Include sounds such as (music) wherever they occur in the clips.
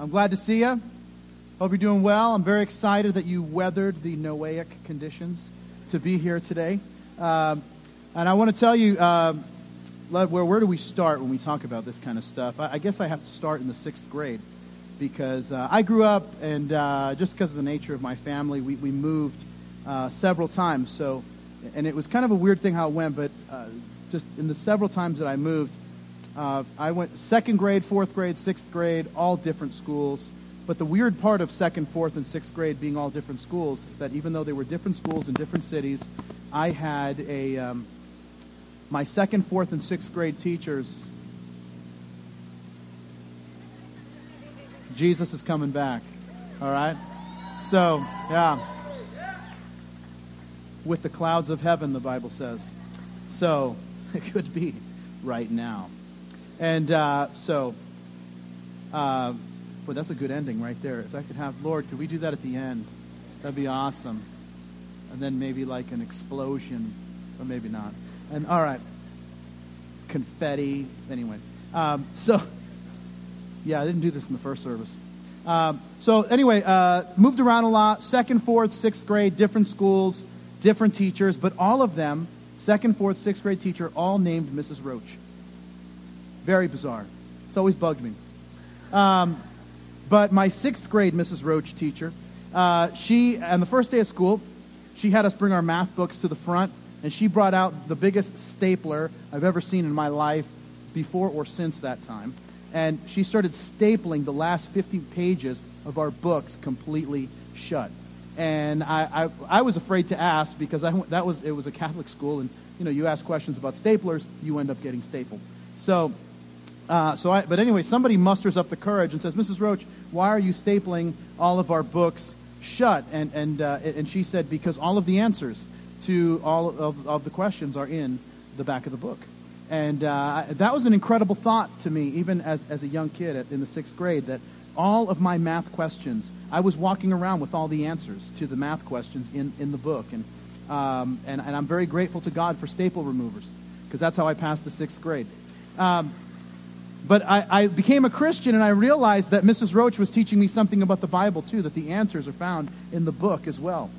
I'm glad to see you. Hope you're doing well. I'm very excited that you weathered the Noahic conditions to be here today. Um, and I want to tell you, uh, where, where do we start when we talk about this kind of stuff? I, I guess I have to start in the sixth grade because uh, I grew up, and uh, just because of the nature of my family, we, we moved uh, several times. So, and it was kind of a weird thing how it went, but uh, just in the several times that I moved, uh, I went second grade, fourth grade, sixth grade, all different schools. But the weird part of second, fourth, and sixth grade being all different schools is that even though they were different schools in different cities, I had a um, my second, fourth, and sixth grade teachers. Jesus is coming back. All right? So, yeah. With the clouds of heaven, the Bible says. So, (laughs) it could be right now. And uh, so, uh, well, that's a good ending right there. If I could have, Lord, could we do that at the end? That'd be awesome. And then maybe like an explosion, or maybe not. And all right, confetti. Anyway, um, so (laughs) yeah, I didn't do this in the first service. Um, so anyway, uh, moved around a lot. Second, fourth, sixth grade, different schools, different teachers, but all of them, second, fourth, sixth grade teacher, all named Mrs. Roach. Very bizarre. It's always bugged me. Um, but my sixth grade Mrs. Roach teacher, uh, she, on the first day of school, she had us bring our math books to the front, and she brought out the biggest stapler I've ever seen in my life before or since that time. And she started stapling the last 50 pages of our books completely shut. And I, I, I was afraid to ask because I, that was, it was a Catholic school, and you know, you ask questions about staplers, you end up getting stapled. So uh, so I, but anyway, somebody musters up the courage and says, Mrs. Roach, why are you stapling all of our books shut? And, and, uh, and she said, because all of the answers to all of, of the questions are in the back of the book. And uh, that was an incredible thought to me, even as, as a young kid at, in the sixth grade, that all of my math questions, I was walking around with all the answers to the math questions in, in the book. And, um, and, and I'm very grateful to God for staple removers, because that's how I passed the sixth grade. Um, but I, I, became a Christian and I realized that Mrs. Roach was teaching me something about the Bible too, that the answers are found in the book as well.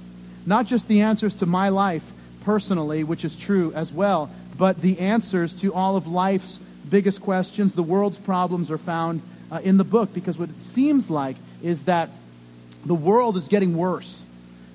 Not just the answers to my life personally, which is true as well, but the answers to all of life's biggest questions, the world's problems are found uh, in the book because what it seems like is that the world is getting worse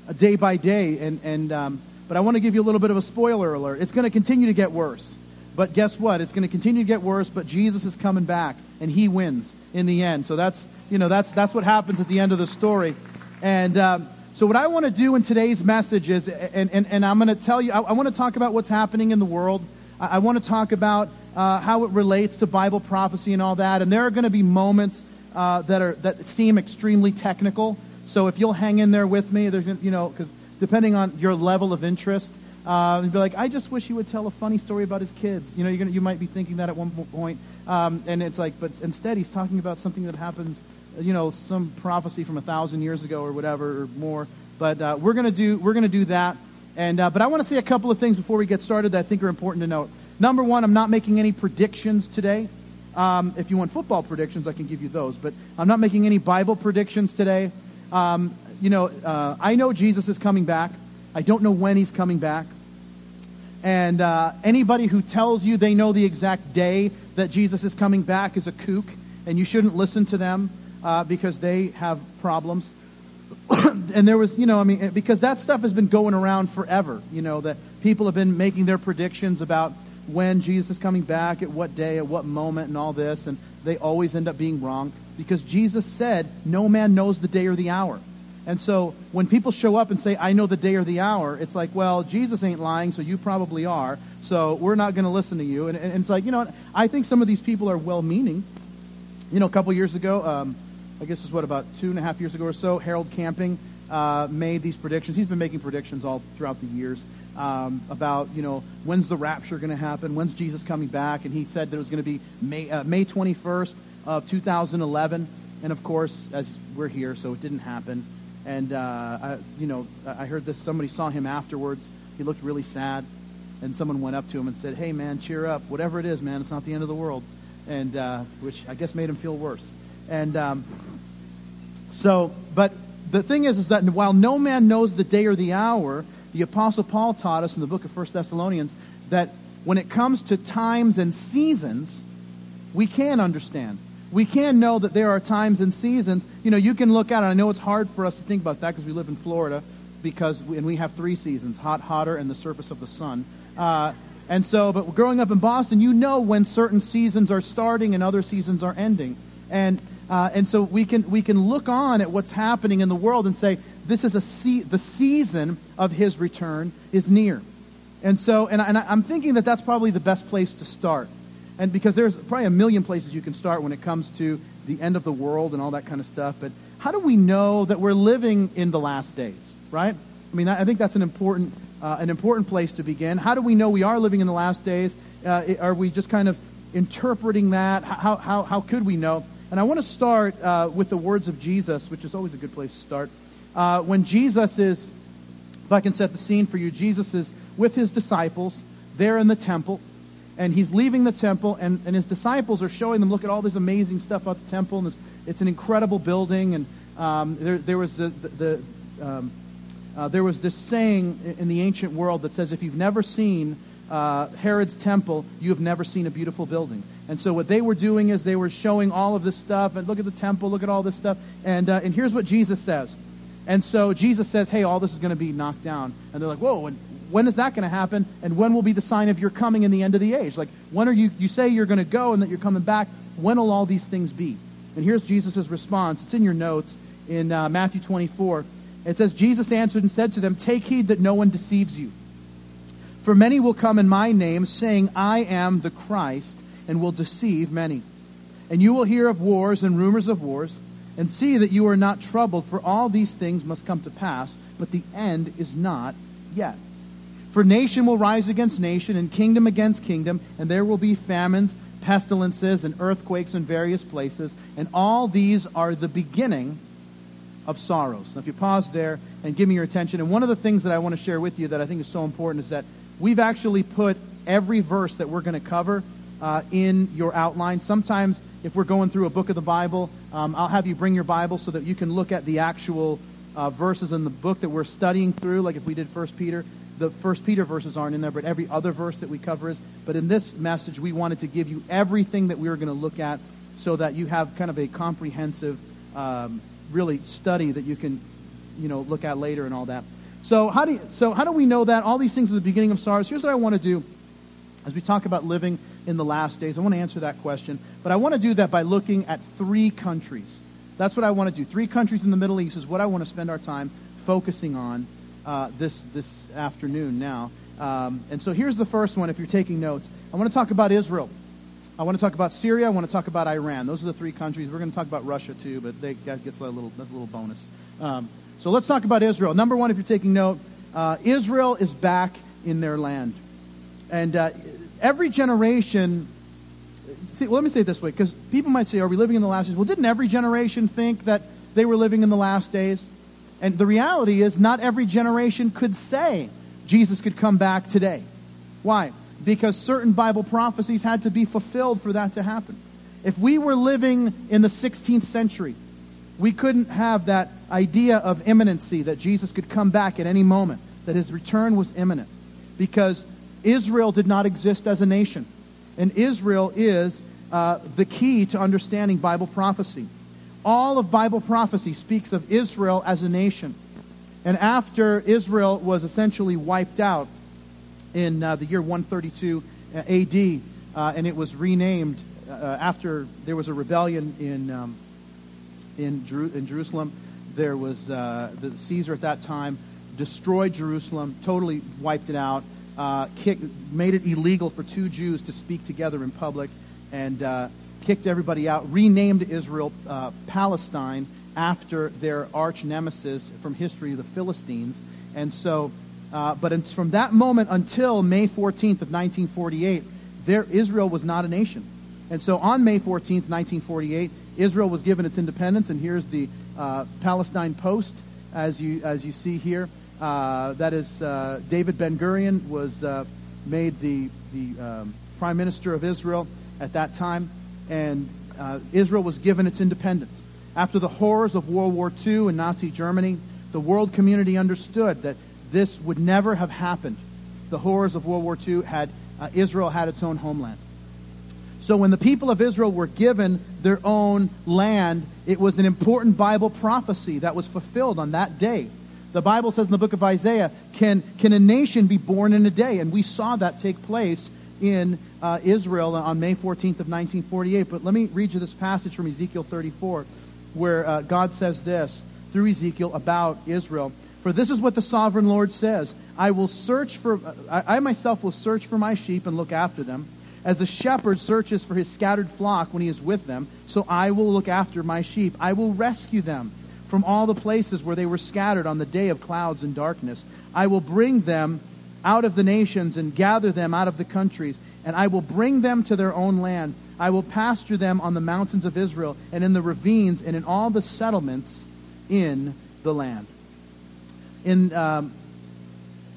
uh, day by day. And, and, um, but I want to give you a little bit of a spoiler alert. It's going to continue to get worse. But guess what? It's going to continue to get worse, but Jesus is coming back, and he wins in the end. So that's, you know, that's, that's what happens at the end of the story. And um, so what I want to do in today's message is, and, and, and I'm going to tell you, I, I want to talk about what's happening in the world. I, I want to talk about uh, how it relates to Bible prophecy and all that. And there are going to be moments uh, that, are, that seem extremely technical. So if you'll hang in there with me, there's, you know, because depending on your level of interest, and be like, I just wish he would tell a funny story about his kids. You know, you're gonna, you might be thinking that at one point. Um, and it's like, but instead he's talking about something that happens, you know, some prophecy from a thousand years ago or whatever or more. But uh, we're gonna do we're gonna do that. And uh, but I want to say a couple of things before we get started that I think are important to note. Number one, I'm not making any predictions today. Um, if you want football predictions, I can give you those. But I'm not making any Bible predictions today. Um, you know, uh, I know Jesus is coming back. I don't know when he's coming back. And uh, anybody who tells you they know the exact day that Jesus is coming back is a kook, and you shouldn't listen to them uh, because they have problems. (coughs) and there was, you know, I mean, because that stuff has been going around forever, you know, that people have been making their predictions about when Jesus is coming back, at what day, at what moment, and all this, and they always end up being wrong because Jesus said, No man knows the day or the hour. And so when people show up and say, I know the day or the hour, it's like, well, Jesus ain't lying, so you probably are. So we're not going to listen to you. And, and, it's like, you know, I think some of these people are well meaning. You know, a couple years ago, um, I guess it's what, about two and a half years ago or so, Harold Camping uh, made these predictions. He's been making predictions all throughout the years um, about, you know, when's the rapture going to happen? When's Jesus coming back? And he said that it was going to be May, uh, May 21st of 2011. And of course, as we're here, so it didn't happen. And, uh, I, you know, I heard this. Somebody saw him afterwards. He looked really sad. And someone went up to him and said, Hey, man, cheer up. Whatever it is, man, it's not the end of the world. And, uh, which I guess made him feel worse. And, um, So, but the thing is, is that while no man knows the day or the hour, the Apostle Paul taught us in the book of 1 Thessalonians that when it comes to times and seasons, we can understand. We can know that there are times and seasons. You know, you can look at it. I know it's hard for us to think about that because we live in Florida, because we, and we have three seasons: hot, hotter, and the surface of the sun. Uh, and so, but growing up in Boston, you know when certain seasons are starting and other seasons are ending. And, uh, and so we can, we can look on at what's happening in the world and say, this is a se- the season of his return is near. And so, and, I, and I'm thinking that that's probably the best place to start. And because there's probably a million places you can start when it comes to the end of the world and all that kind of stuff. But how do we know that we're living in the last days, right? I mean, I think that's an important uh, an important place to begin. How do we know we are living in the last days? Uh, are we just kind of interpreting that? How, how, how could we know? And I want to start uh, with the words of Jesus, which is always a good place to start. Uh, when Jesus is, if I can set the scene for you, Jesus is with his disciples there in the temple. And he's leaving the temple, and, and his disciples are showing them, look at all this amazing stuff about the temple. And this, it's an incredible building. And um, there, there was the, the, um, uh, there was this saying in the ancient world that says, if you've never seen uh, Herod's temple, you have never seen a beautiful building. And so what they were doing is they were showing all of this stuff, and look at the temple, look at all this stuff. And, uh, and here's what Jesus says. And so Jesus says, hey, all this is going to be knocked down. And they're like, whoa, and when is that going to happen? And when will be the sign of your coming in the end of the age? Like, when are you, you say you're going to go and that you're coming back. When will all these things be? And here's Jesus' response. It's in your notes in uh, Matthew 24. It says, Jesus answered and said to them, Take heed that no one deceives you. For many will come in my name, saying, I am the Christ, and will deceive many. And you will hear of wars and rumors of wars, and see that you are not troubled, for all these things must come to pass, but the end is not yet. For nation will rise against nation, and kingdom against kingdom, and there will be famines, pestilences, and earthquakes in various places, and all these are the beginning of sorrows. Now, if you pause there and give me your attention, and one of the things that I want to share with you that I think is so important is that we've actually put every verse that we're going to cover uh, in your outline. Sometimes, if we're going through a book of the Bible, um, I'll have you bring your Bible so that you can look at the actual uh, verses in the book that we're studying through. Like if we did First Peter, the First Peter verses aren't in there, but every other verse that we cover is. But in this message, we wanted to give you everything that we were going to look at, so that you have kind of a comprehensive. Um, really study that you can, you know, look at later and all that. So how do you, so how do we know that all these things are the beginning of sorrows? Here's what I want to do as we talk about living in the last days. I want to answer that question, but I want to do that by looking at three countries. That's what I want to do. Three countries in the Middle East is what I want to spend our time focusing on uh, this this afternoon now. Um, and so here's the first one. If you're taking notes, I want to talk about Israel. I want to talk about Syria. I want to talk about Iran. Those are the three countries. We're going to talk about Russia too, but they, that gets a little, that's a little bonus. Um, so let's talk about Israel. Number one, if you're taking note, uh, Israel is back in their land. And uh, every generation, see, well, let me say it this way, because people might say, are we living in the last days? Well, didn't every generation think that they were living in the last days? And the reality is, not every generation could say Jesus could come back today. Why? because certain Bible prophecies had to be fulfilled for that to happen. If we were living in the 16th century, we couldn't have that idea of imminency that Jesus could come back at any moment, that his return was imminent, because Israel did not exist as a nation. And Israel is uh, the key to understanding Bible prophecy. All of Bible prophecy speaks of Israel as a nation. And after Israel was essentially wiped out, in uh, the year 132 uh, AD, uh, and it was renamed uh, after there was a rebellion in, um, in, in, Jerusalem. There was uh, the Caesar at that time destroyed Jerusalem, totally wiped it out, kicked, made it illegal for two Jews to speak together in public, and kicked everybody out, renamed Israel Palestine after their arch nemesis from history, the Philistines. And so uh, but from that moment until May 14th of 1948, there, Israel was not a nation. And so on May 14th, 1948, Israel was given its independence, and here's the uh, Palestine Post, as you, as you see here. Uh, that is, uh, David Ben Gurion was uh, made the, the um, prime minister of Israel at that time, and uh, Israel was given its independence. After the horrors of World War II and Nazi Germany, the world community understood that this would never have happened. The horrors of World War II had uh, Israel had its own homeland. So when the people of Israel were given their own land, it was an important Bible prophecy that was fulfilled on that day. The Bible says in the book of Isaiah, can, can a nation be born in a day? And we saw that take place in uh, Israel on May 14th of 1948. But let me read you this passage from Ezekiel 34, where uh, God says this through Ezekiel about Israel. For this is what the sovereign Lord says I will search for, I, I myself will search for my sheep and look after them. As a shepherd searches for his scattered flock when he is with them, so I will look after my sheep. I will rescue them from all the places where they were scattered on the day of clouds and darkness. I will bring them out of the nations and gather them out of the countries, and I will bring them to their own land. I will pasture them on the mountains of Israel and in the ravines and in all the settlements in the land in, um,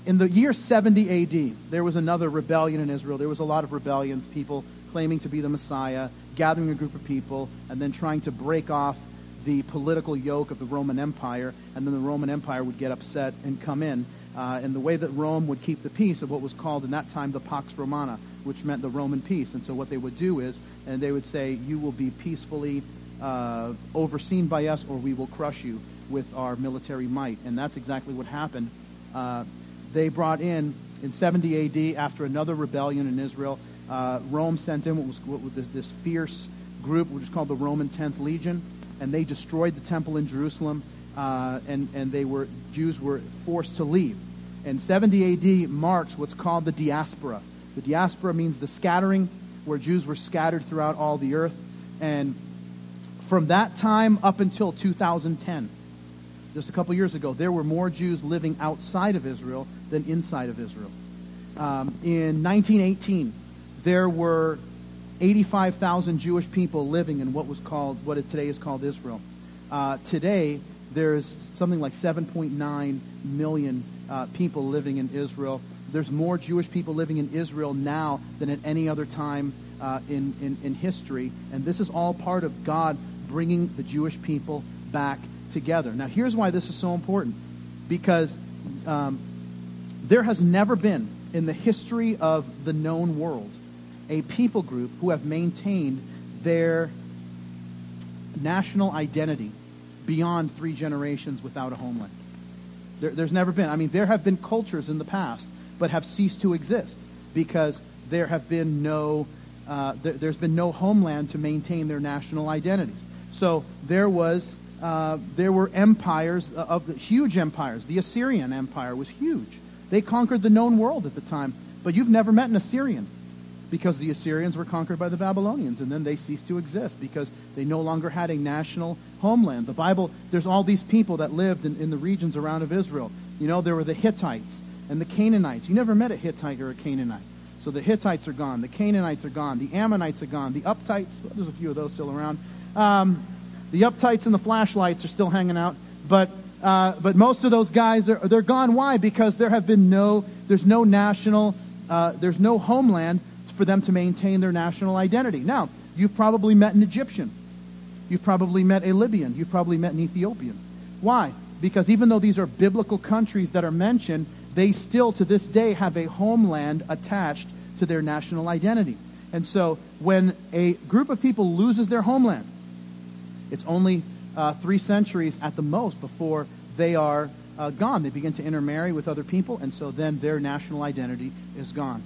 in the year 70 AD, there was another rebellion in Israel. There was a lot of rebellions, people claiming to be the Messiah, gathering a group of people, and then trying to break off the political yoke of the Roman Empire, and then the Roman Empire would get upset and come in. Uh, and the way that Rome would keep the peace of what was called in that time the Pax Romana, which meant the Roman peace. And so what they would do is, and they would say, you will be peacefully uh, overseen by us, or we will crush you with our military might. And that's exactly what happened. Uh, they brought in, in 70 AD, after another rebellion in Israel, uh, Rome sent in what was, what was this, this, fierce group, which is called the Roman 10th Legion, and they destroyed the temple in Jerusalem, uh, and, and they were, Jews were forced to leave. And 70 AD marks what's called the diaspora. The diaspora means the scattering, where Jews were scattered throughout all the earth. And from that time up until 2010, just a couple years ago, there were more Jews living outside of Israel than inside of Israel. Um, in 1918, there were 85,000 Jewish people living in what was called, what today is called Israel. Uh, today, there's something like 7.9 million uh, people living in Israel. There's more Jewish people living in Israel now than at any other time uh, in, in, in history. And this is all part of God bringing the Jewish people back together. Now, here's why this is so important because um, there has never been in the history of the known world a people group who have maintained their national identity beyond three generations without a homeland. There, there's never been. I mean, there have been cultures in the past, but have ceased to exist because there have been no, uh, there, has been no homeland to maintain their national identities. So there was uh, there were empires uh, of the huge empires. The Assyrian Empire was huge. They conquered the known world at the time. But you've never met an Assyrian because the Assyrians were conquered by the Babylonians and then they ceased to exist because they no longer had a national homeland. The Bible, there's all these people that lived in, in the regions around of Israel. You know, there were the Hittites and the Canaanites. You never met a Hittite or a Canaanite. So the Hittites are gone. The Canaanites are gone. The Ammonites are gone. The Uptites, well, there's a few of those still around. Um, the uptights and the flashlights are still hanging out, but uh, but most of those guys are they're gone. Why? Because there have been no there's no national uh, there's no homeland for them to maintain their national identity. Now you've probably met an Egyptian, you've probably met a Libyan, you've probably met an Ethiopian. Why? Because even though these are biblical countries that are mentioned, they still to this day have a homeland attached to their national identity. And so when a group of people loses their homeland, it's only uh, three centuries at the most before they are uh, gone. They begin to intermarry with other people, and so then their national identity is gone.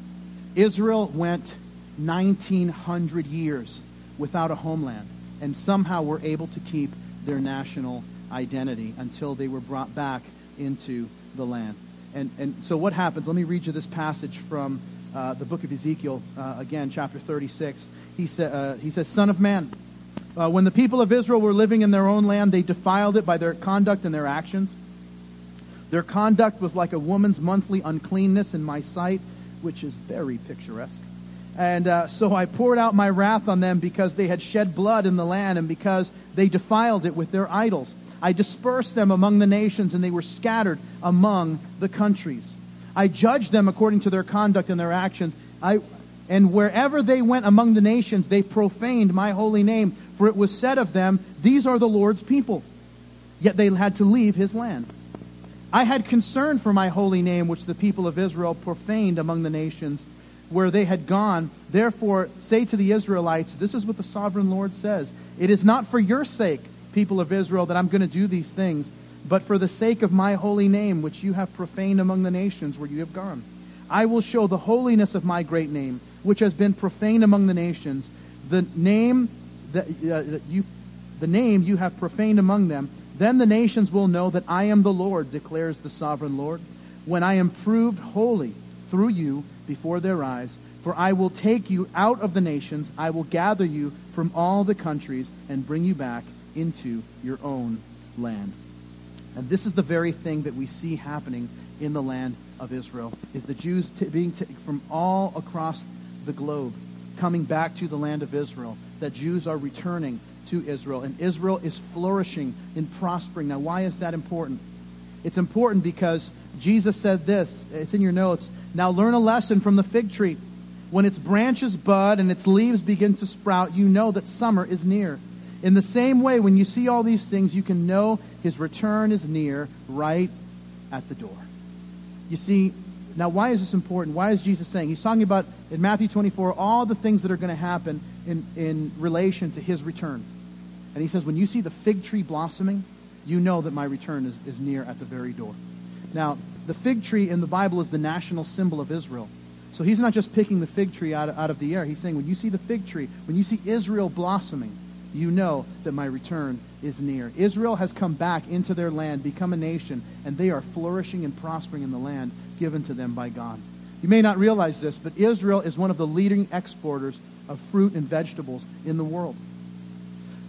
Israel went 1,900 years without a homeland, and somehow were able to keep their national identity until they were brought back into the land. And, and so what happens? Let me read you this passage from uh, the book of Ezekiel, uh, again, chapter 36. He, sa- uh, he says, Son of man, uh, when the people of Israel were living in their own land, they defiled it by their conduct and their actions. Their conduct was like a woman's monthly uncleanness in my sight, which is very picturesque. And uh, so I poured out my wrath on them because they had shed blood in the land and because they defiled it with their idols. I dispersed them among the nations, and they were scattered among the countries. I judged them according to their conduct and their actions. I, and wherever they went among the nations, they profaned my holy name For it was said of them, These are the Lord's people. Yet they had to leave his land. I had concern for my holy name, which the people of Israel profaned among the nations where they had gone. Therefore, say to the Israelites, This is what the sovereign Lord says It is not for your sake, people of Israel, that I'm going to do these things, but for the sake of my holy name, which you have profaned among the nations where you have gone. I will show the holiness of my great name, which has been profaned among the nations, the name that, uh, that you, the name you have profaned among them. Then the nations will know that I am the Lord, declares the sovereign Lord, when I am proved holy through you before their eyes. For I will take you out of the nations, I will gather you from all the countries, and bring you back into your own land. And this is the very thing that we see happening in the land of Israel, is the Jews t- being t- from all across the globe coming back to the land of Israel, that Jews are returning to Israel, and Israel is flourishing and prospering. Now, why is that important? It's important because Jesus said this, it's in your notes. Now, learn a lesson from the fig tree. When its branches bud and its leaves begin to sprout, you know that summer is near. In the same way, when you see all these things, you can know his return is near, right at the door. You see, now why is this important? Why is Jesus saying? He's talking about in Matthew 24 all the things that are going to happen in, in relation to his return. And he says, when you see the fig tree blossoming, you know that my return is, is near at the very door. Now, the fig tree in the Bible is the national symbol of Israel. So he's not just picking the fig tree out of, out of the air. He's saying, when you see the fig tree, when you see Israel blossoming, you know that my return is near. Israel has come back into their land, become a nation, and they are flourishing and prospering in the land given to them by God. You may not realize this, but Israel is one of the leading exporters of fruit and vegetables in the world.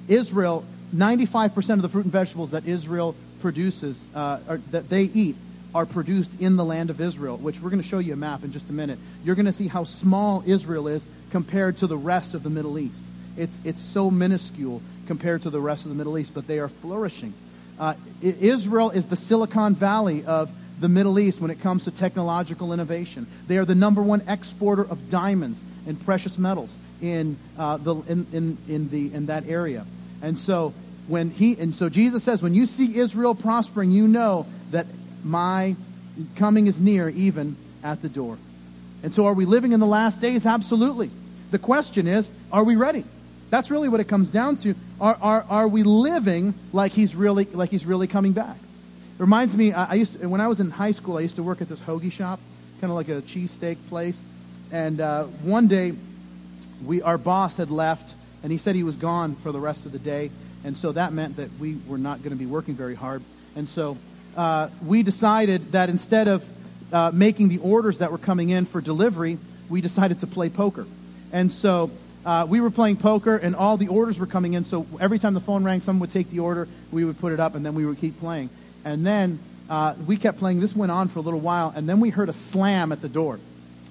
Israel, 95% of the fruit and vegetables that Israel produces, uh, or that they eat, are produced in the land of Israel, which we're going to show you a map in just a minute. You're going to see how small Israel is compared to the rest of the Middle East. It's, it's so minuscule compared to the rest of the Middle East, but they are flourishing. Uh, Israel is the Silicon Valley of the Middle East when it comes to technological innovation. They are the number one exporter of diamonds and precious metals in, uh, the, in, in, in, the, in that area. And so, when he, and so Jesus says, when you see Israel prospering, you know that my coming is near, even at the door. And so, are we living in the last days? Absolutely. The question is, are we ready? That's really what it comes down to. Are, are, are we living like he's really like he's really coming back? It reminds me, I, I used to, when I was in high school, I used to work at this hoagie shop, kind of like a cheesesteak place. And uh, one day, we our boss had left, and he said he was gone for the rest of the day. And so that meant that we were not going to be working very hard. And so uh, we decided that instead of uh, making the orders that were coming in for delivery, we decided to play poker. And so uh, we were playing poker, and all the orders were coming in. So every time the phone rang, someone would take the order, we would put it up, and then we would keep playing. And then uh, we kept playing. This went on for a little while, and then we heard a slam at the door,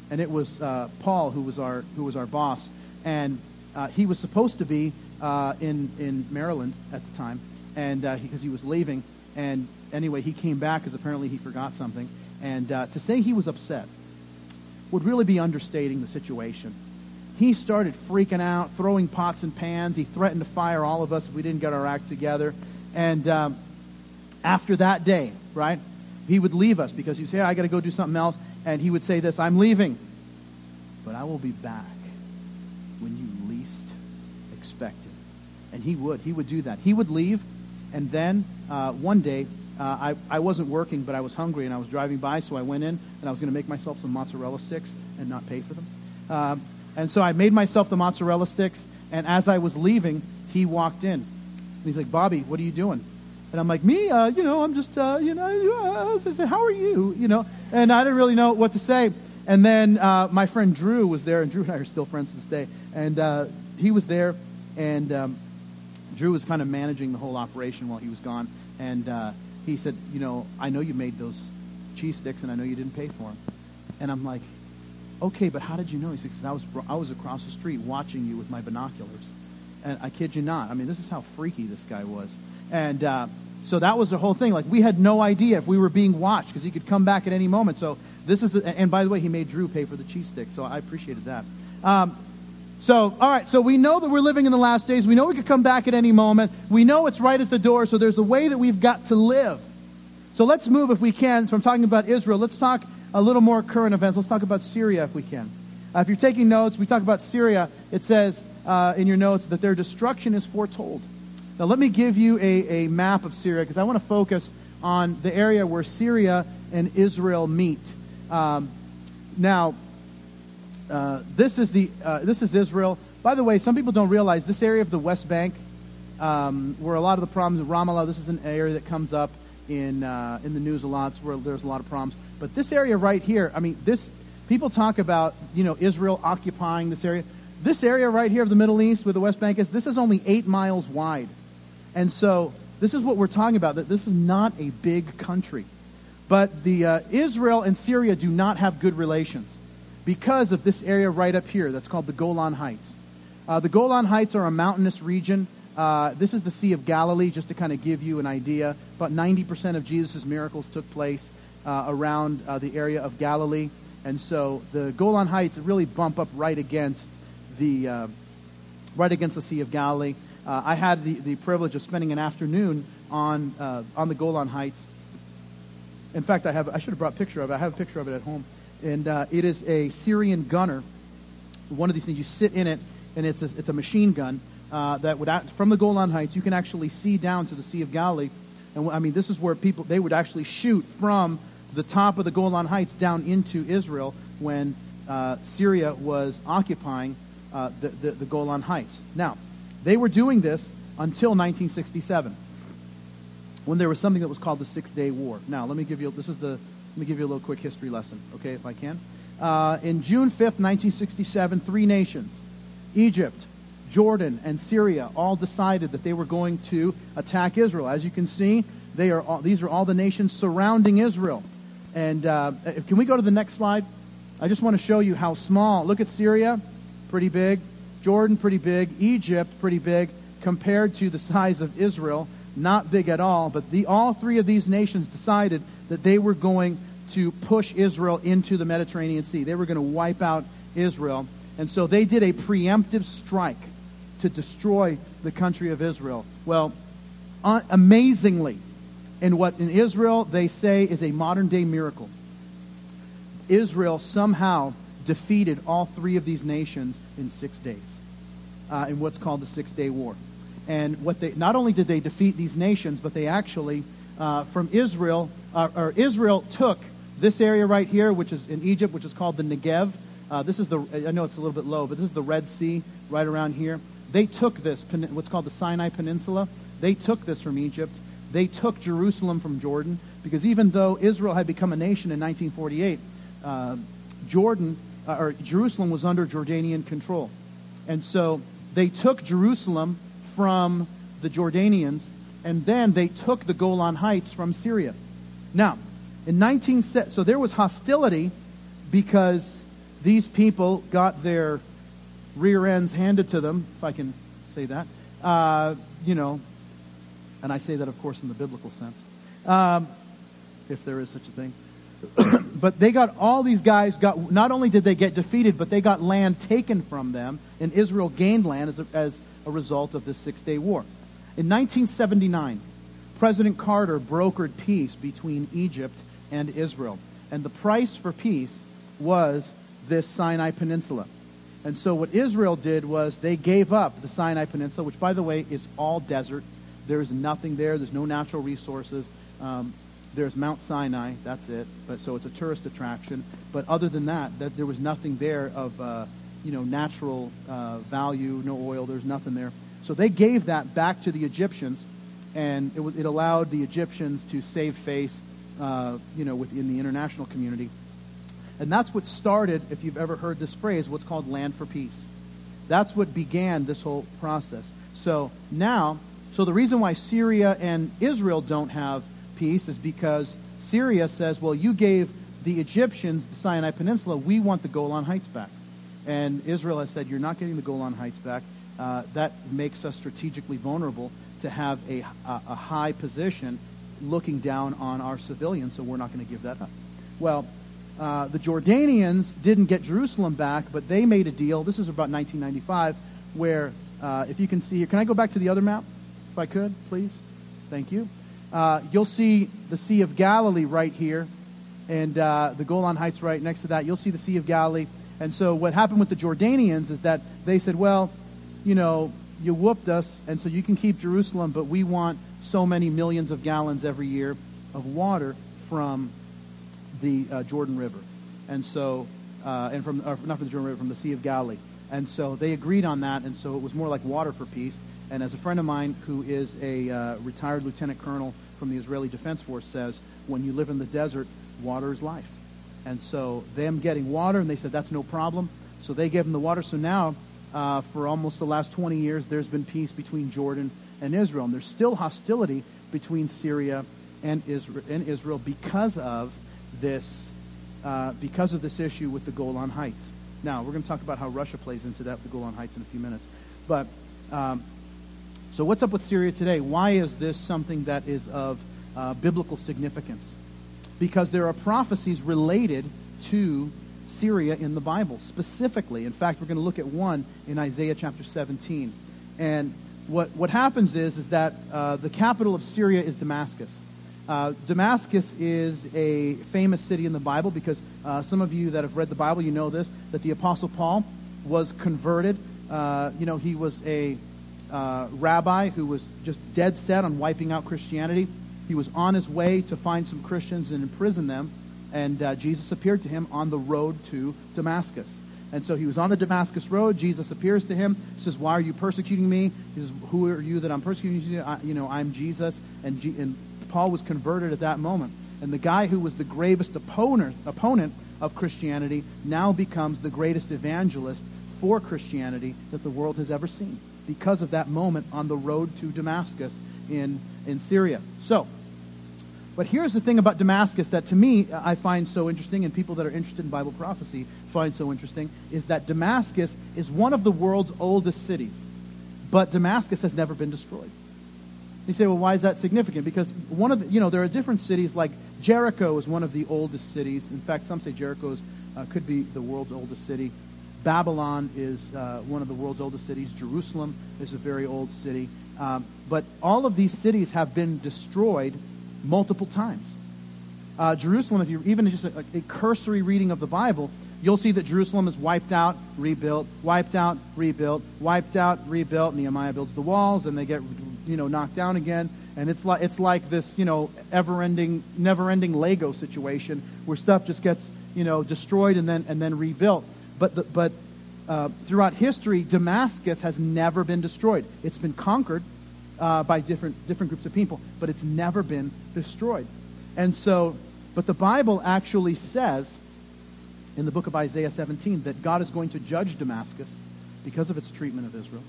and it was uh, Paul who was our who was our boss, and uh, he was supposed to be in in Maryland at the time, and because he was leaving, and anyway, he came back because apparently he forgot something. And uh, to say he was upset would really be understating the situation. He started freaking out, throwing pots and pans. He threatened to fire all of us if we didn't get our act together. And um, after that day, right, he would leave us because he'd say, I got to go do something else. And he would say this I'm leaving, but I will be back when you least expect it. And he would. He would do that. He would leave, and then uh, one day uh, I, I wasn't working, but I was hungry and I was driving by, so I went in and I was going to make myself some mozzarella sticks and not pay for them. Um, and so I made myself the mozzarella sticks, and as I was leaving, he walked in. And he's like, Bobby, what are you doing? And I'm like, me, uh, you know, I'm just, uh, you know, uh, I said, how are you? You know, and I didn't really know what to say. And then uh, my friend Drew was there, and Drew and I are still friends to this day. And uh, he was there, and um, Drew was kind of managing the whole operation while he was gone. And uh, he said, You know, I know you made those cheese sticks and I know you didn't pay for them. And I'm like, Okay, but how did you know? He said, I was, I was across the street watching you with my binoculars. And I kid you not. I mean, this is how freaky this guy was. And uh, so that was the whole thing. Like, we had no idea if we were being watched because he could come back at any moment. So this is, the, and by the way, he made Drew pay for the cheese sticks. So I appreciated that. Um, So, all right, so we know that we're living in the last days. We know we could come back at any moment. We know it's right at the door, so there's a way that we've got to live. So let's move, if we can, from talking about Israel, let's talk a little more current events. Let's talk about Syria, if we can. Uh, if you're taking notes, we talk about Syria. It says uh, in your notes that their destruction is foretold. Now, let me give you a, a map of Syria because I want to focus on the area where Syria and Israel meet. Um, now, uh, this is the uh, this is Israel. By the way, some people don't realize this area of the West Bank, um, where a lot of the problems Ramallah. This is an area that comes up in uh, in the news a lot, where there's a lot of problems. But this area right here, I mean, this people talk about you know Israel occupying this area. This area right here of the Middle East, where the West Bank is, this is only eight miles wide, and so this is what we're talking about. That this is not a big country, but the uh, Israel and Syria do not have good relations because of this area right up here that's called the Golan Heights. Uh, the Golan Heights are a mountainous region. Uh, this is the Sea of Galilee, just to kind of give you an idea. About 90% of Jesus' miracles took place uh, around uh, the area of Galilee. And so the Golan Heights really bump up right against the, uh, right against the Sea of Galilee. Uh, I had the, the privilege of spending an afternoon on, on the Golan Heights. In fact, I, have, I should have brought a picture of it. I have a picture of it at home and uh, it is a Syrian gunner. One of these things, you sit in it, and it's a, it's a machine gun uh, that would, act, from the Golan Heights, you can actually see down to the Sea of Galilee. And I mean, this is where people, they would actually shoot from the top of the Golan Heights down into Israel when uh, Syria was occupying uh, the, the, the Golan Heights. Now, they were doing this until 1967 when there was something that was called the Six Day War. Now, let me give you, this is the let me give you a little quick history lesson, okay, if I can. Uh, in June 5th, 1967, three nations, Egypt, Jordan, and Syria, all decided that they were going to attack Israel. As you can see, they are all, these are all the nations surrounding Israel. And uh, can we go to the next slide? I just want to show you how small. Look at Syria, pretty big. Jordan, pretty big. Egypt, pretty big. Compared to the size of Israel, not big at all. But the, all three of these nations decided that they were going to push Israel into the Mediterranean Sea. They were going to wipe out Israel. And so they did a preemptive strike to destroy the country of Israel. Well, uh, amazingly, in what in Israel they say is a modern day miracle, Israel somehow defeated all three of these nations in six days uh, in what's called the Six Day War. And what they not only did they defeat these nations, but they actually uh, from Israel, uh, or Israel took this area right here, which is in Egypt, which is called the Negev. Uh, this is the, I know it's a little bit low, but this is the Red Sea right around here. They took this, what's called the Sinai Peninsula. They took this from Egypt. They took Jerusalem from Jordan, because even though Israel had become a nation in 1948, uh, Jordan, uh, or Jerusalem was under Jordanian control. And so they took Jerusalem from the Jordanians and then they took the Golan Heights from Syria. Now, in 19 so there was hostility because these people got their rear ends handed to them, if I can say that. Uh, you know, and I say that, of course, in the biblical sense, um, if there is such a thing. (coughs) but they got all these guys got not only did they get defeated, but they got land taken from them, and Israel gained land as a, as a result of this Six Day War. In 1979, President Carter brokered peace between Egypt and Israel. And the price for peace was this Sinai Peninsula. And so what Israel did was they gave up the Sinai Peninsula, which, by the way, is all desert. There is nothing there. There's no natural resources. Um, there's Mount Sinai. That's it. But so it's a tourist attraction. But other than that, that there was nothing there of uh, you know natural uh, value. No oil. There's nothing there. So they gave that back to the Egyptians, and it, was, it allowed the Egyptians to save face, uh, you know, within the international community. And that's what started, if you've ever heard this phrase, what's called land for peace. That's what began this whole process. So now, so the reason why Syria and Israel don't have peace is because Syria says, well, you gave the Egyptians the Sinai Peninsula, we want the Golan Heights back. And Israel has said, you're not getting the Golan Heights back uh, that makes us strategically vulnerable to have a, a, a high position looking down on our civilians, so we're not going to give that up. Well, uh, the Jordanians didn't get Jerusalem back, but they made a deal. This is about 1995, where, uh, if you can see here, can I go back to the other map, if I could, please? Thank you. Uh, you'll see the Sea of Galilee right here, and uh, the Golan Heights right next to that. You'll see the Sea of Galilee. And so, what happened with the Jordanians is that they said, well, you know, you whooped us, and so you can keep Jerusalem, but we want so many millions of gallons every year of water from the uh, Jordan River. And so, uh, and from, not from the Jordan River, from the Sea of Galilee. And so they agreed on that, and so it was more like water for peace. And as a friend of mine who is a uh, retired lieutenant colonel from the Israeli Defense Force says, when you live in the desert, water is life. And so them getting water, and they said that's no problem. So they gave them the water. So now, uh, for almost the last 20 years, there's been peace between Jordan and Israel. And there's still hostility between Syria and Israel, and Israel because of this, uh, because of this issue with the Golan Heights. Now we're going to talk about how Russia plays into that, with the Golan Heights, in a few minutes. But um, so what's up with Syria today? Why is this something that is of uh, biblical significance? Because there are prophecies related to Syria in the Bible specifically. In fact, we're going to look at one in Isaiah chapter 17. And what, what happens is, is that uh, the capital of Syria is Damascus. Uh, Damascus is a famous city in the Bible because uh, some of you that have read the Bible, you know this, that the Apostle Paul was converted. Uh, you know, he was a uh, rabbi who was just dead set on wiping out Christianity. He was on his way to find some Christians and imprison them, and uh, Jesus appeared to him on the road to Damascus. And so he was on the Damascus road. Jesus appears to him, He says, "Why are you persecuting me?" He says, "Who are you that I'm persecuting you?" I, you know, I'm Jesus. And, G- and Paul was converted at that moment. And the guy who was the gravest opponent, opponent of Christianity now becomes the greatest evangelist for Christianity that the world has ever seen because of that moment on the road to Damascus in, in Syria. So, but here's the thing about Damascus that to me I find so interesting, and people that are interested in Bible prophecy find so interesting, is that Damascus is one of the world's oldest cities. But Damascus has never been destroyed. You say, well, why is that significant? Because one of the, you know, there are different cities like Jericho is one of the oldest cities. In fact, some say Jericho uh, could be the world's oldest city. Babylon is uh, one of the world's oldest cities. Jerusalem is a very old city. Um, but all of these cities have been destroyed multiple times. Uh, Jerusalem, if you even just a, a cursory reading of the Bible, you'll see that Jerusalem is wiped out, rebuilt, wiped out, rebuilt, wiped out, rebuilt. Nehemiah builds the walls, and they get you know knocked down again. And it's like it's like this you know ever-ending, never-ending Lego situation where stuff just gets you know destroyed and then and then rebuilt. But the, but uh, throughout history, Damascus has never been destroyed. It's been conquered uh, by different different groups of people, but it's never been destroyed. And so, but the Bible actually says in the book of Isaiah 17 that God is going to judge Damascus because of its treatment of Israel.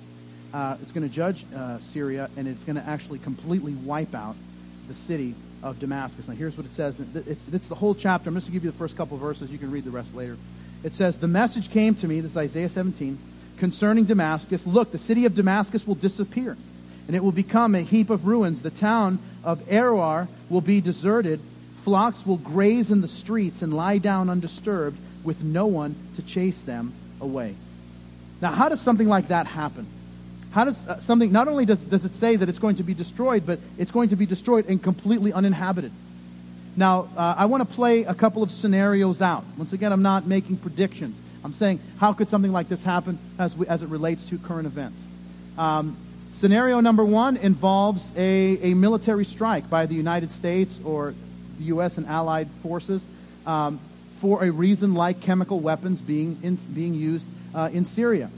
Uh, it's going to judge uh, Syria, and it's going to actually completely wipe out the city of Damascus. Now, here's what it says. It's, it's the whole chapter. I'm just going to give you the first couple verses. You can read the rest later. It says, The message came to me, this is Isaiah 17, concerning Damascus. Look, the city of Damascus will disappear, and it will become a heap of ruins. The town of Aroer will be deserted. Flocks will graze in the streets and lie down undisturbed with no one to chase them away. Now, how does something like that happen? How does uh, something, not only does, does it say that it's going to be destroyed, but it's going to be destroyed and completely uninhabited. Now, uh, I want to play a couple of scenarios out. Once again, I'm not making predictions. I'm saying, how could something like this happen as, we, as it relates to current events? Um, scenario number one involves a, a military strike by the United States or the U.S. and allied forces um, for a reason like chemical weapons being, in, being used uh, in Syria.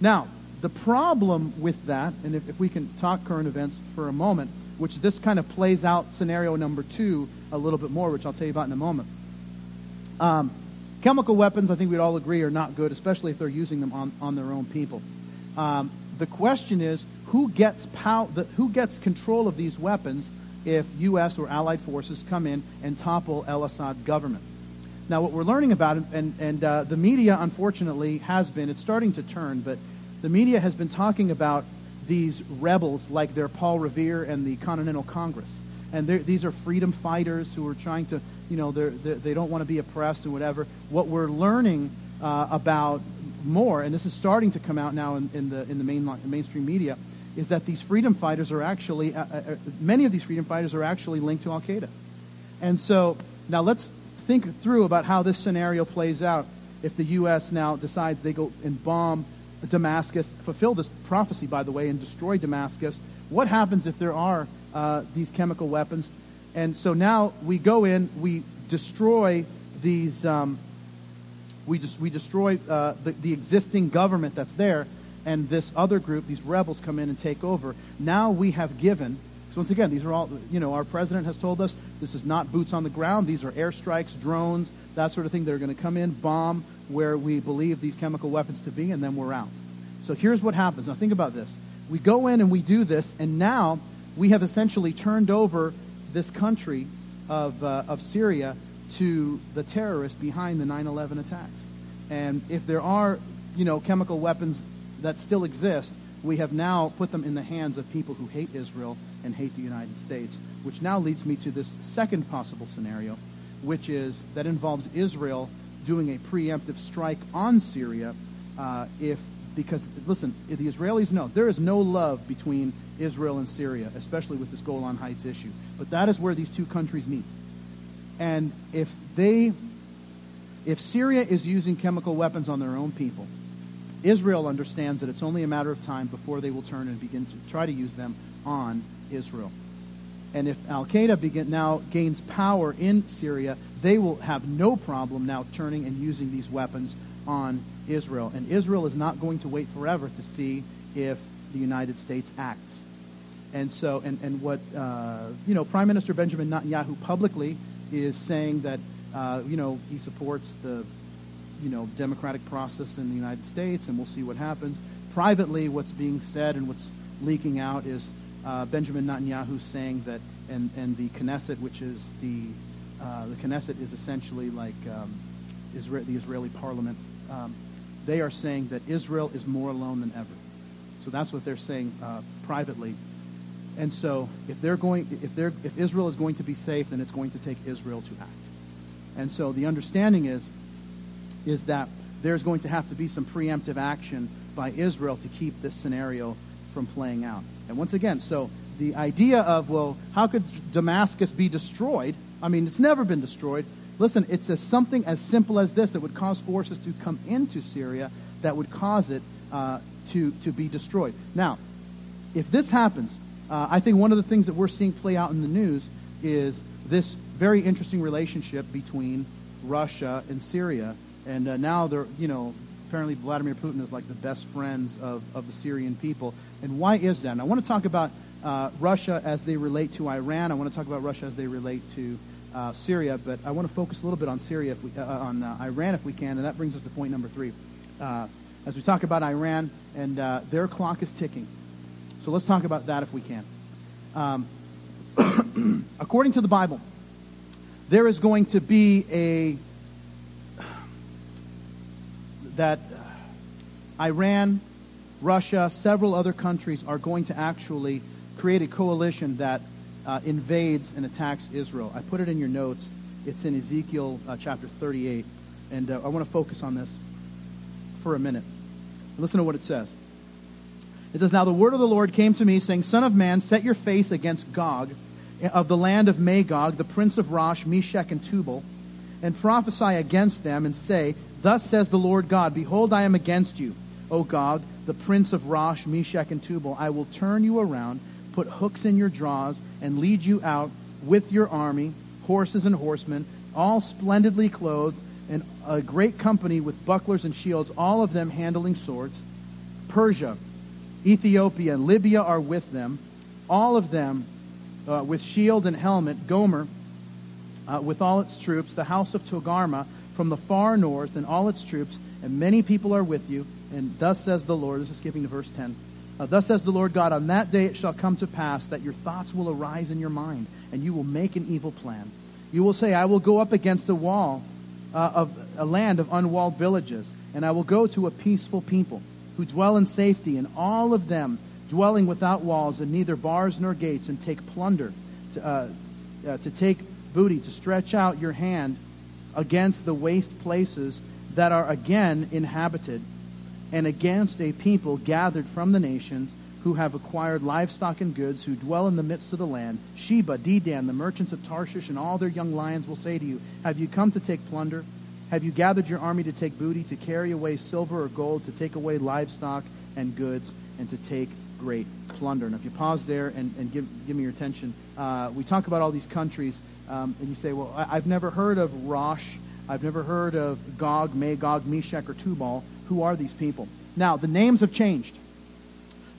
Now, the problem with that, and if, if we can talk current events for a moment, which this kind of plays out scenario number two a little bit more, which I'll tell you about in a moment. Um, chemical weapons, I think we'd all agree, are not good, especially if they're using them on, on their own people. Um, the question is who gets, pow- the, who gets control of these weapons if U.S. or allied forces come in and topple El Assad's government? Now, what we're learning about, and, and uh, the media, unfortunately, has been, it's starting to turn, but the media has been talking about these rebels like they're Paul Revere and the Continental Congress. and these are freedom fighters who are trying to, you know, they're, they're, they do not want to be oppressed and whatever. What we're learning uh, about more, and this is starting to come out now in, in the in the main mainstream media, is that these freedom fighters are actually uh, uh, uh, many of these freedom fighters are actually linked to Al Qaeda, and so now let's think through about how this scenario plays out if the U.S. now decides they go and bomb Damascus, fulfill this prophecy, by the way, and destroy Damascus. What happens if there are uh, these chemical weapons? And so now we go in, we destroy these. Um, we just we destroy uh, the, the existing government that's there, and this other group, these rebels, come in and take over. Now we have given. So once again, these are all you know. Our president has told us this is not boots on the ground. These are airstrikes, drones, that sort of thing. They're going to come in, bomb where we believe these chemical weapons to be, and then we're out. So here's what happens. Now think about this. We go in and we do this, and now we have essentially turned over this country of, uh, of Syria to the terrorists behind the 9/11 attacks. And if there are, you know, chemical weapons that still exist, we have now put them in the hands of people who hate Israel and hate the United States, which now leads me to this second possible scenario, which is that involves Israel doing a preemptive strike on Syria uh, if because listen, the Israelis know there is no love between Israel and Syria, especially with this Golan Heights issue. But that is where these two countries meet. And if they if Syria is using chemical weapons on their own people, Israel understands that it's only a matter of time before they will turn and begin to try to use them on Israel. And if Al Qaeda now gains power in Syria, they will have no problem now turning and using these weapons on Israel. And Israel is not going to wait forever to see if the United States acts. And so, and, and what, uh, you know, Prime Minister Benjamin Netanyahu publicly is saying that, uh, you know, he supports the, you know, democratic process in the United States, and we'll see what happens. Privately, what's being said and what's leaking out is uh, Benjamin Netanyahu saying that, and, and the Knesset, which is the, uh, the Knesset is essentially like um, Israel, the Israeli parliament, um, they are saying that Israel is more alone than ever. So that's what they're saying uh, privately. And so if they're going, if they're, if Israel is going to be safe, then it's going to take Israel to act. And so the understanding is, is that there's going to have to be some preemptive action by Israel to keep this scenario from playing out. And once again, so the idea of, well, how could Damascus be destroyed? I mean, it's never been destroyed. Listen, it's a, something as simple as this that would cause forces to come into Syria that would cause it uh, to, to be destroyed. Now, if this happens, uh, I think one of the things that we're seeing play out in the news is this very interesting relationship between Russia and Syria. And uh, now they're, you know, apparently Vladimir Putin is like the best friends of, of the Syrian people. And why is that? And I want to talk about uh, Russia as they relate to Iran. I want to talk about Russia as they relate to uh, Syria, but I want to focus a little bit on Syria, if we, uh, on uh, Iran, if we can, and that brings us to point number three. Uh, as we talk about Iran, and uh, their clock is ticking. So let's talk about that if we can. Um, (clears throat) according to the Bible, there is going to be a (sighs) that Iran, Russia, several other countries are going to actually create a coalition that uh, invades and attacks Israel. I put it in your notes. It's in Ezekiel uh, chapter 38. And uh, I want to focus on this for a minute. Listen to what it says. It says, Now the word of the Lord came to me, saying, Son of man, set your face against Gog of the land of Magog, the prince of Rosh, Meshech, and Tubal, and prophesy against them, and say, Thus says the Lord God, Behold, I am against you, O Gog, the prince of Rosh, Meshech, and Tubal. I will turn you around put hooks in your jaws, and lead you out with your army, horses and horsemen, all splendidly clothed, and a great company with bucklers and shields, all of them handling swords. Persia, Ethiopia, and Libya are with them, all of them uh, with shield and helmet. Gomer, uh, with all its troops, the house of Togarmah from the far north, and all its troops, and many people are with you. And thus says the Lord. This is skipping to verse 10. Uh, Thus says the Lord God, on that day it shall come to pass that your thoughts will arise in your mind, and you will make an evil plan. You will say, I will go up against a wall uh, of a land of unwalled villages, and I will go to a peaceful people who dwell in safety, and all of them dwelling without walls and neither bars nor gates, and take plunder, to, uh, uh, to take booty, to stretch out your hand against the waste places that are again inhabited, and against a people gathered from the nations who have acquired livestock and goods, who dwell in the midst of the land. Sheba, Dedan, the merchants of Tarshish, and all their young lions will say to you, Have you come to take plunder? Have you gathered your army to take booty, to carry away silver or gold, to take away livestock and goods, and to take great plunder? And if you pause there and, and give, give me your attention, uh, we talk about all these countries, um, and you say, Well, I, have never heard of Rosh I've never heard of Gog, Magog, Meshech, or Tubal. Who are these people? Now, the names have changed,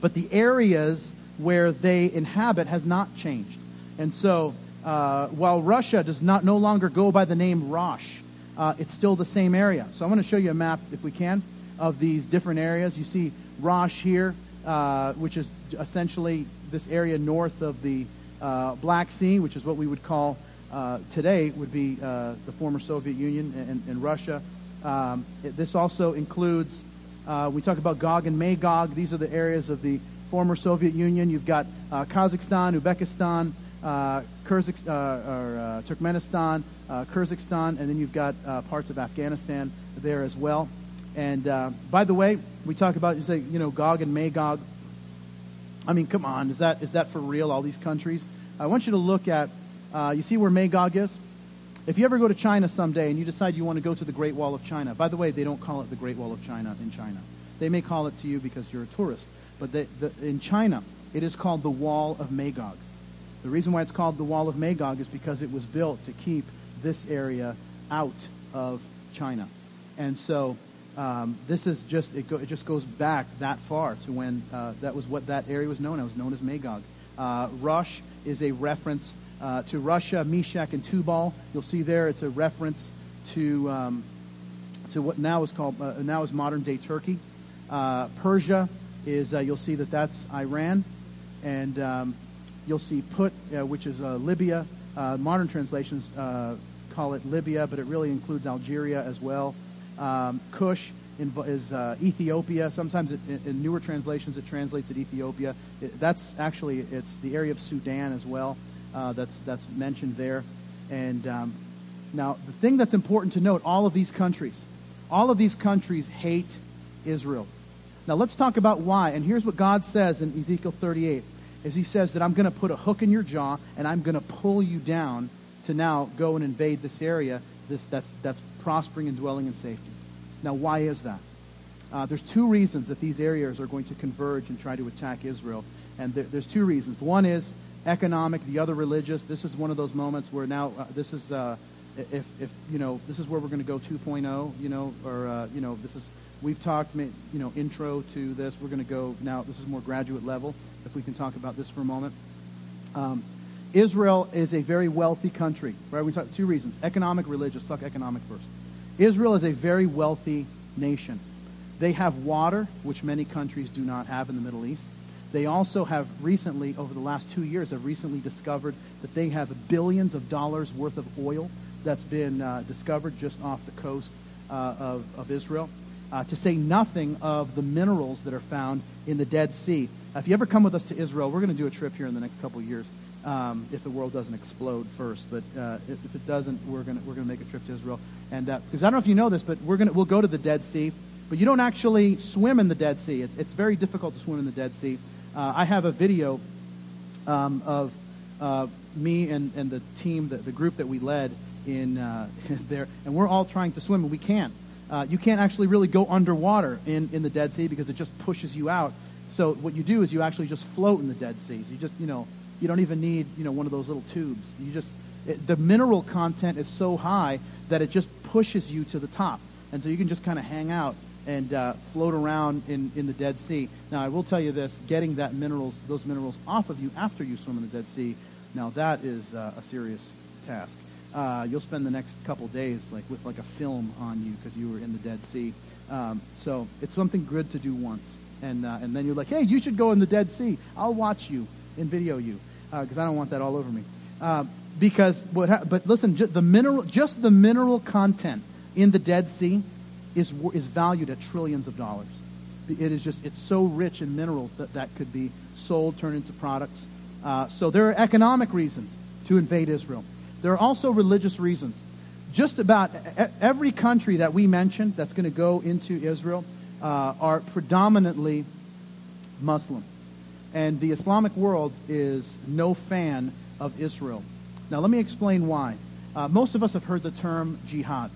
but the areas where they inhabit has not changed. And so, uh, while Russia does not no longer go by the name Rosh, uh, it's still the same area. So I'm going to show you a map, if we can, of these different areas. You see Rosh here, uh, which is essentially this area north of the uh, Black Sea, which is what we would call uh, today would be uh, the former Soviet Union and, and Russia. Um, it, this also includes, uh, we talk about Gog and Magog. These are the areas of the former Soviet Union. You've got Kazakhstan, Uzbekistan, uh, Kyrgyz, uh, or, uh, Turkmenistan, uh, Kyrgyzstan, and then you've got parts of Afghanistan there as well. And by the way, we talk about, you say, you know, Gog and Magog. I mean, come on, is that is that for real? All these countries. I want you to look at uh, you see where Magog is? If you ever go to China someday and you decide you want to go to the Great Wall of China, by the way, they don't call it the Great Wall of China in China. They may call it to you because you're a tourist. But they, the, in China, it is called the Wall of Magog. The reason why it's called the Wall of Magog is because it was built to keep this area out of China. And so um, this is just, it, go, it, just goes back that far to when uh, that was what that area was known as, known as Magog. Uh, Rosh is a reference uh, to Russia, Meshech, and Tubal. You'll see there it's a reference to, um, to what now is called, uh, now is modern day Turkey. Uh, Persia is, uh, you'll see that that's Iran. And um, you'll see Put, uh, which is uh, Libya. modern translations call it Libya, but it really includes Algeria as well. Um, Cush is uh, Ethiopia. Sometimes it, in newer translations it translates it Ethiopia. It, that's actually it's the area of Sudan as well uh, that's, that's mentioned there. And um, now, the thing that's important to note all of these countries, all of these countries hate Israel. Now, let's talk about why. And here's what God says in Ezekiel 38 is he says that I'm going to put a hook in your jaw and I'm going to pull you down to now go and invade this area this, that's, that's prospering and dwelling in safety. Now, why is that? Uh, there's two reasons that these areas are going to converge and try to attack Israel. And there, there's two reasons. One is economic, the other religious. This is one of those moments where now uh, this is uh, if, if you know this is where we're going to go 2.0, you know, or uh, you know this is we've talked you know intro to this. We're going to go now. This is more graduate level. If we can talk about this for a moment. Um, Israel is a very wealthy country, right? We talk two reasons: economic, religious. Talk economic first. Israel is a very wealthy nation. They have water, which many countries do not have in the Middle East. They also have recently, over the last two years, have recently discovered that they have billions of dollars worth of oil that's been uh, discovered just off the coast uh, of, of Israel. Uh, to say nothing of the minerals that are found in the Dead Sea. if you ever come with us to Israel, we're going to do a trip here in the next couple of years. Um, if the world doesn't explode first, but uh, if, if, it doesn't, we're going we're gonna make a trip to Israel. And because uh, I don't know if you know this, but we're gonna we'll go to the Dead Sea, but you don't actually swim in the Dead Sea. It's it's very difficult to swim in the Dead Sea. Uh, I have a video um, of uh, me and, and the team, the, the group that we led in uh, (laughs) there, and we're all trying to swim, and we can't. Uh, you can't actually really go underwater in, in the Dead Sea because it just pushes you out. So what you do is you actually just float in the Dead Sea. So you just, you know, you don't even need, you know, one of those little tubes. You just, it, the mineral content is so high that it just pushes you to the top. And so you can just kind of hang out and uh, float around in, in the Dead Sea. Now, I will tell you this: getting that minerals, those minerals off of you after you swim in the Dead Sea, now that is uh, a serious task. Uh, you'll spend the next couple days like with like a film on you because you were in the Dead Sea. Um, so it's something good to do once, and uh, and then you're like, hey, you should go in the Dead Sea. I'll watch you and video you because uh, I don't want that all over me. Uh, because what? Ha- but listen, the mineral, just the mineral content in the Dead Sea is, is valued at trillions of dollars. It is just, it's so rich in minerals that that could be sold, turned into products. Uh, so there are economic reasons to invade Israel. There are also religious reasons. Just about every country that we mentioned that's going to go into Israel uh, are predominantly Muslim. And the Islamic world is no fan of Israel. Now, let me explain why. Uh, most of us have heard the term jihad.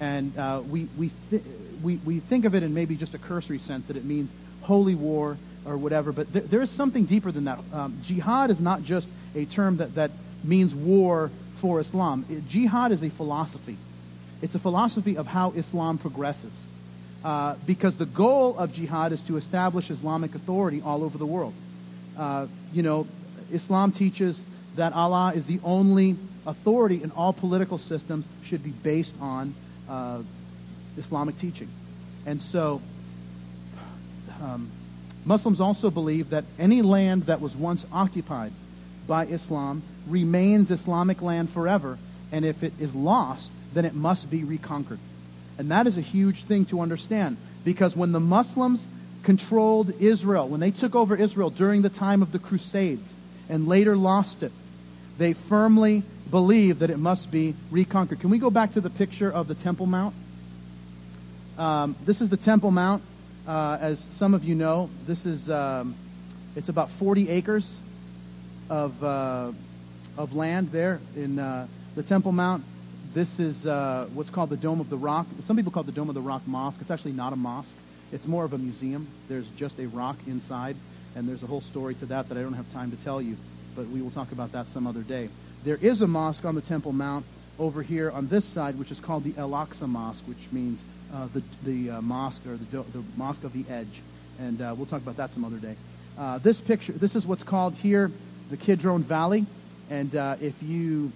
And uh, we, we, th- we, we think of it in maybe just a cursory sense that it means holy war or whatever, but th- there is something deeper than that. Um, jihad is not just a term that, that means war for Islam. Jihad is a philosophy. It's a philosophy of how Islam progresses. Uh, because the goal of jihad is to establish Islamic authority all over the world. Uh, you know, Islam teaches that Allah is the only authority in all political systems should be based on uh, Islamic teaching. And so, um, Muslims also believe that any land that was once occupied by Islam remains Islamic land forever, and if it is lost, then it must be reconquered. And that is a huge thing to understand because when the Muslims controlled Israel, when they took over Israel during the time of the Crusades and later lost it, they firmly believed that it must be reconquered. Can we go back to the picture of the Temple Mount? Um, this is the Temple Mount. Uh, as some of you know, this is um, it's about 40 acres of uh, of land there in uh, the Temple Mount. This is uh, what's called the Dome of the Rock. Some people call it the Dome of the Rock Mosque. It's actually not a mosque. It's more of a museum. There's just a rock inside, and there's a whole story to that that I don't have time to tell you, but we will talk about that some other day. There is a mosque on the Temple Mount over here on this side, which is called the El Aqsa Mosque, which means uh, the, the uh, mosque or the, the mosque of the edge. And uh, we'll talk about that some other day. Uh, this picture, this is what's called here the Kidron Valley. And uh, if you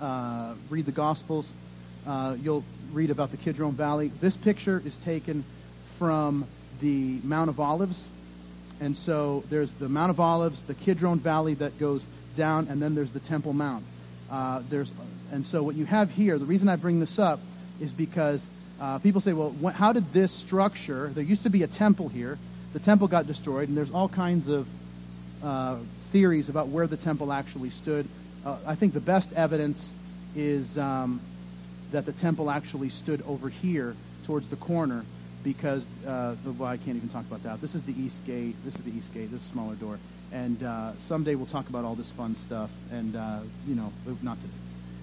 uh, read the Gospels, you'll read about the Kidron Valley. This picture is taken from the Mount of Olives. And so there's the Mount of Olives, the Kidron Valley that goes down, and then there's the Temple Mount. Uh, there's, and so what you have here, the reason I bring this up is because uh, people say, well, wh- how did this structure, there used to be a temple here, the temple got destroyed, and there's all kinds of uh, theories about where the temple actually stood. Uh, I think the best evidence is um, that the temple actually stood over here towards the corner because, uh, well, I can't even talk about that. This is the east gate. This is the east gate. This is a smaller door. And uh, someday we'll talk about all this fun stuff, and, uh, you know, not today.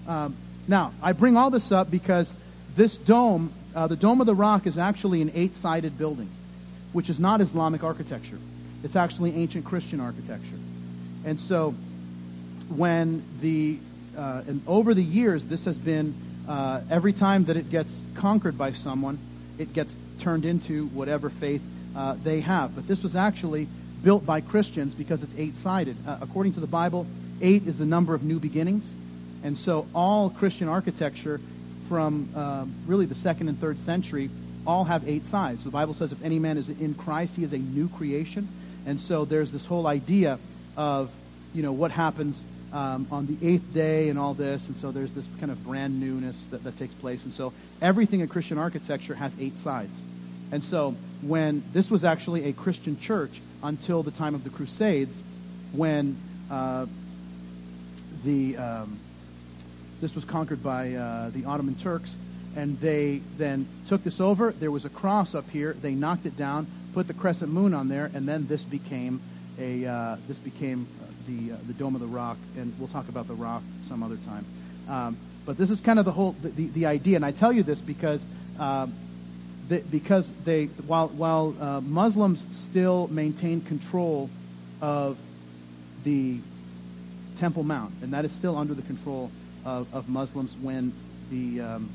Um, now, I bring all this up because this dome, uh, the Dome of the Rock, is actually an eight sided building, which is not Islamic architecture. It's actually ancient Christian architecture. And so, when the, uh, and over the years, this has been, uh, every time that it gets conquered by someone, it gets turned into whatever faith uh, they have. But this was actually built by Christians because it's eight sided. Uh, according to the Bible, eight is the number of new beginnings. And so all Christian architecture from uh, really the second and third century all have eight sides. The Bible says if any man is in Christ, he is a new creation. And so there's this whole idea of, you know, what happens um, on the eighth day and all this. And so there's this kind of brand newness that, that takes place. And so everything in Christian architecture has eight sides. And so when this was actually a Christian church, until the time of the Crusades, when uh, the um, this was conquered by uh, the Ottoman Turks, and they then took this over. There was a cross up here. They knocked it down, put the crescent moon on there, and then this became a uh, this became uh, the uh, the Dome of the Rock. And we'll talk about the Rock some other time. Um, but this is kind of the whole the, the, the idea, and I tell you this because um, because they, while, while uh, Muslims still maintain control of the Temple Mount, and that is still under the control of, of Muslims when the, um,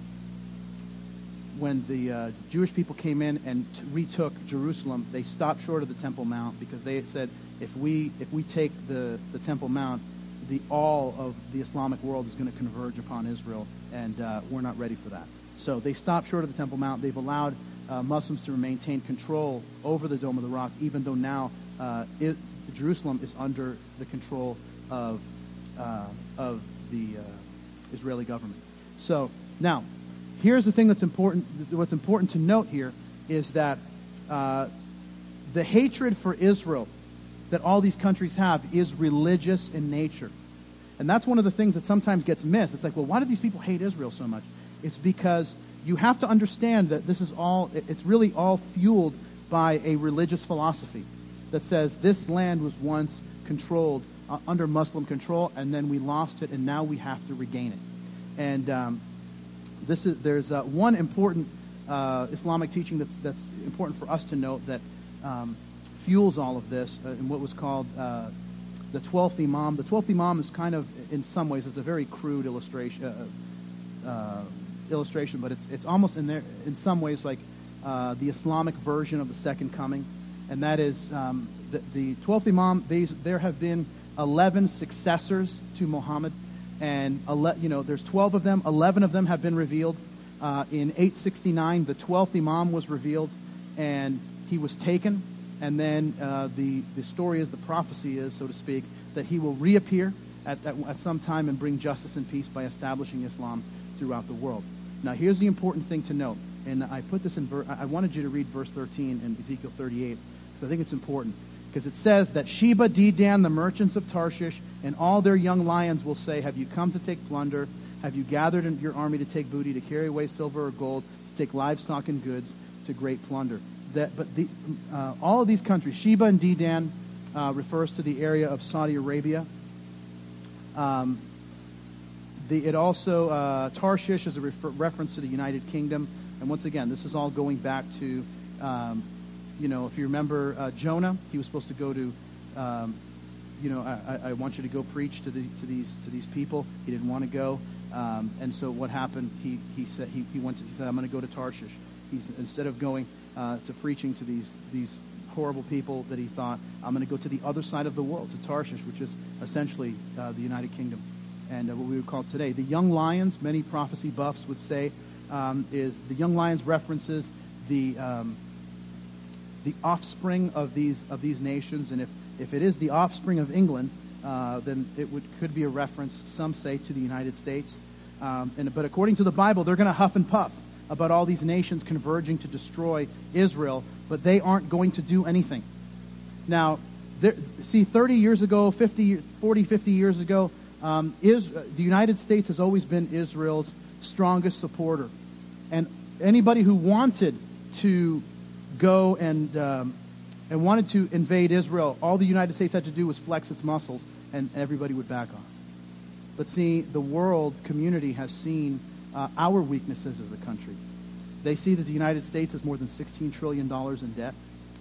when the uh, Jewish people came in and t- retook Jerusalem, they stopped short of the Temple Mount because they said, if we, if we take the, the Temple Mount, the all of the Islamic world is going to converge upon Israel, and uh, we're not ready for that. So they stopped short of the Temple Mount. They've allowed uh, Muslims to maintain control over the Dome of the Rock, even though now uh, it, Jerusalem is under the control of, uh, of the uh, Israeli government. So now, here's the thing that's important. What's important to note here is that uh, the hatred for Israel that all these countries have is religious in nature. And that's one of the things that sometimes gets missed. It's like, well, why do these people hate Israel so much? It's because you have to understand that this is all, it's really all fueled by a religious philosophy that says this land was once controlled uh, under Muslim control, and then we lost it, and now we have to regain it. And um, this is, there's uh, one important uh, Islamic teaching that's, that's important for us to note that um, fuels all of this uh, in what was called uh, the 12th Imam. The 12th Imam is kind of, in some ways, it's a very crude illustration, uh, uh, illustration but it's, it's almost in, there, in some ways like uh, the Islamic version of the Second Coming. And that is um, the, the 12th Imam, these, there have been 11 successors to Muhammad. And, ele- you know, there's 12 of them. 11 of them have been revealed. Uh, in 869, the 12th Imam was revealed, and he was taken. And then uh, the, the story is, the prophecy is, so to speak, that he will reappear at, at, at some time and bring justice and peace by establishing Islam throughout the world. Now, here's the important thing to note. And I put this in, ver- I wanted you to read verse 13 in Ezekiel 38, because I think it's important. Because it says that Sheba, Dedan, the merchants of Tarshish, and all their young lions will say, Have you come to take plunder? Have you gathered your army to take booty, to carry away silver or gold, to take livestock and goods, to great plunder? That, but the, uh, all of these countries, Sheba and Dedan, uh, refers to the area of Saudi Arabia. Um, the, it also, uh, Tarshish is a refer- reference to the United Kingdom. And once again, this is all going back to, um, you know, if you remember uh, Jonah, he was supposed to go to um, you know, I, I want you to go preach to, the, to, these, to these people. He didn't want to go. Um, and so what happened, he, he, said, he, he, went to, he said, I'm going to go to Tarshish. He's, instead of going uh, to preaching to these, these horrible people that he thought, I'm going to go to the other side of the world, to Tarshish, which is essentially uh, the United Kingdom and uh, what we would call today. The young lions, many prophecy buffs would say, um, is the young lions references the, um, the offspring of these, of these nations. And if if it is the offspring of England, uh, then it would, could be a reference, some say, to the United States. Um, and, but according to the Bible, they're going to huff and puff about all these nations converging to destroy Israel, but they aren't going to do anything. Now, there, see, 30 years ago, 50, 40, 50 years ago, um, is, the United States has always been Israel's strongest supporter. And anybody who wanted to go and um, and wanted to invade Israel, all the United States had to do was flex its muscles, and everybody would back off. But see, the world community has seen uh, our weaknesses as a country. They see that the United States has more than $16 trillion in debt,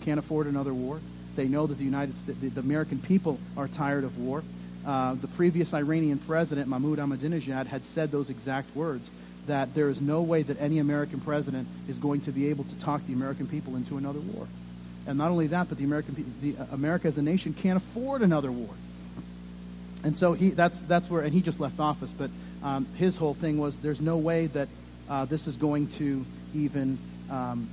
can't afford another war. They know that the United States, the, the American people are tired of war. Uh, the previous Iranian president, Mahmoud Ahmadinejad, had said those exact words that there is no way that any American president is going to be able to talk the American people into another war. And not only that, but the American the, uh, America as a nation can't afford another war. And so he, that's, that's where, and he just left office, but um, his whole thing was there's no way that uh, this is going to even, um,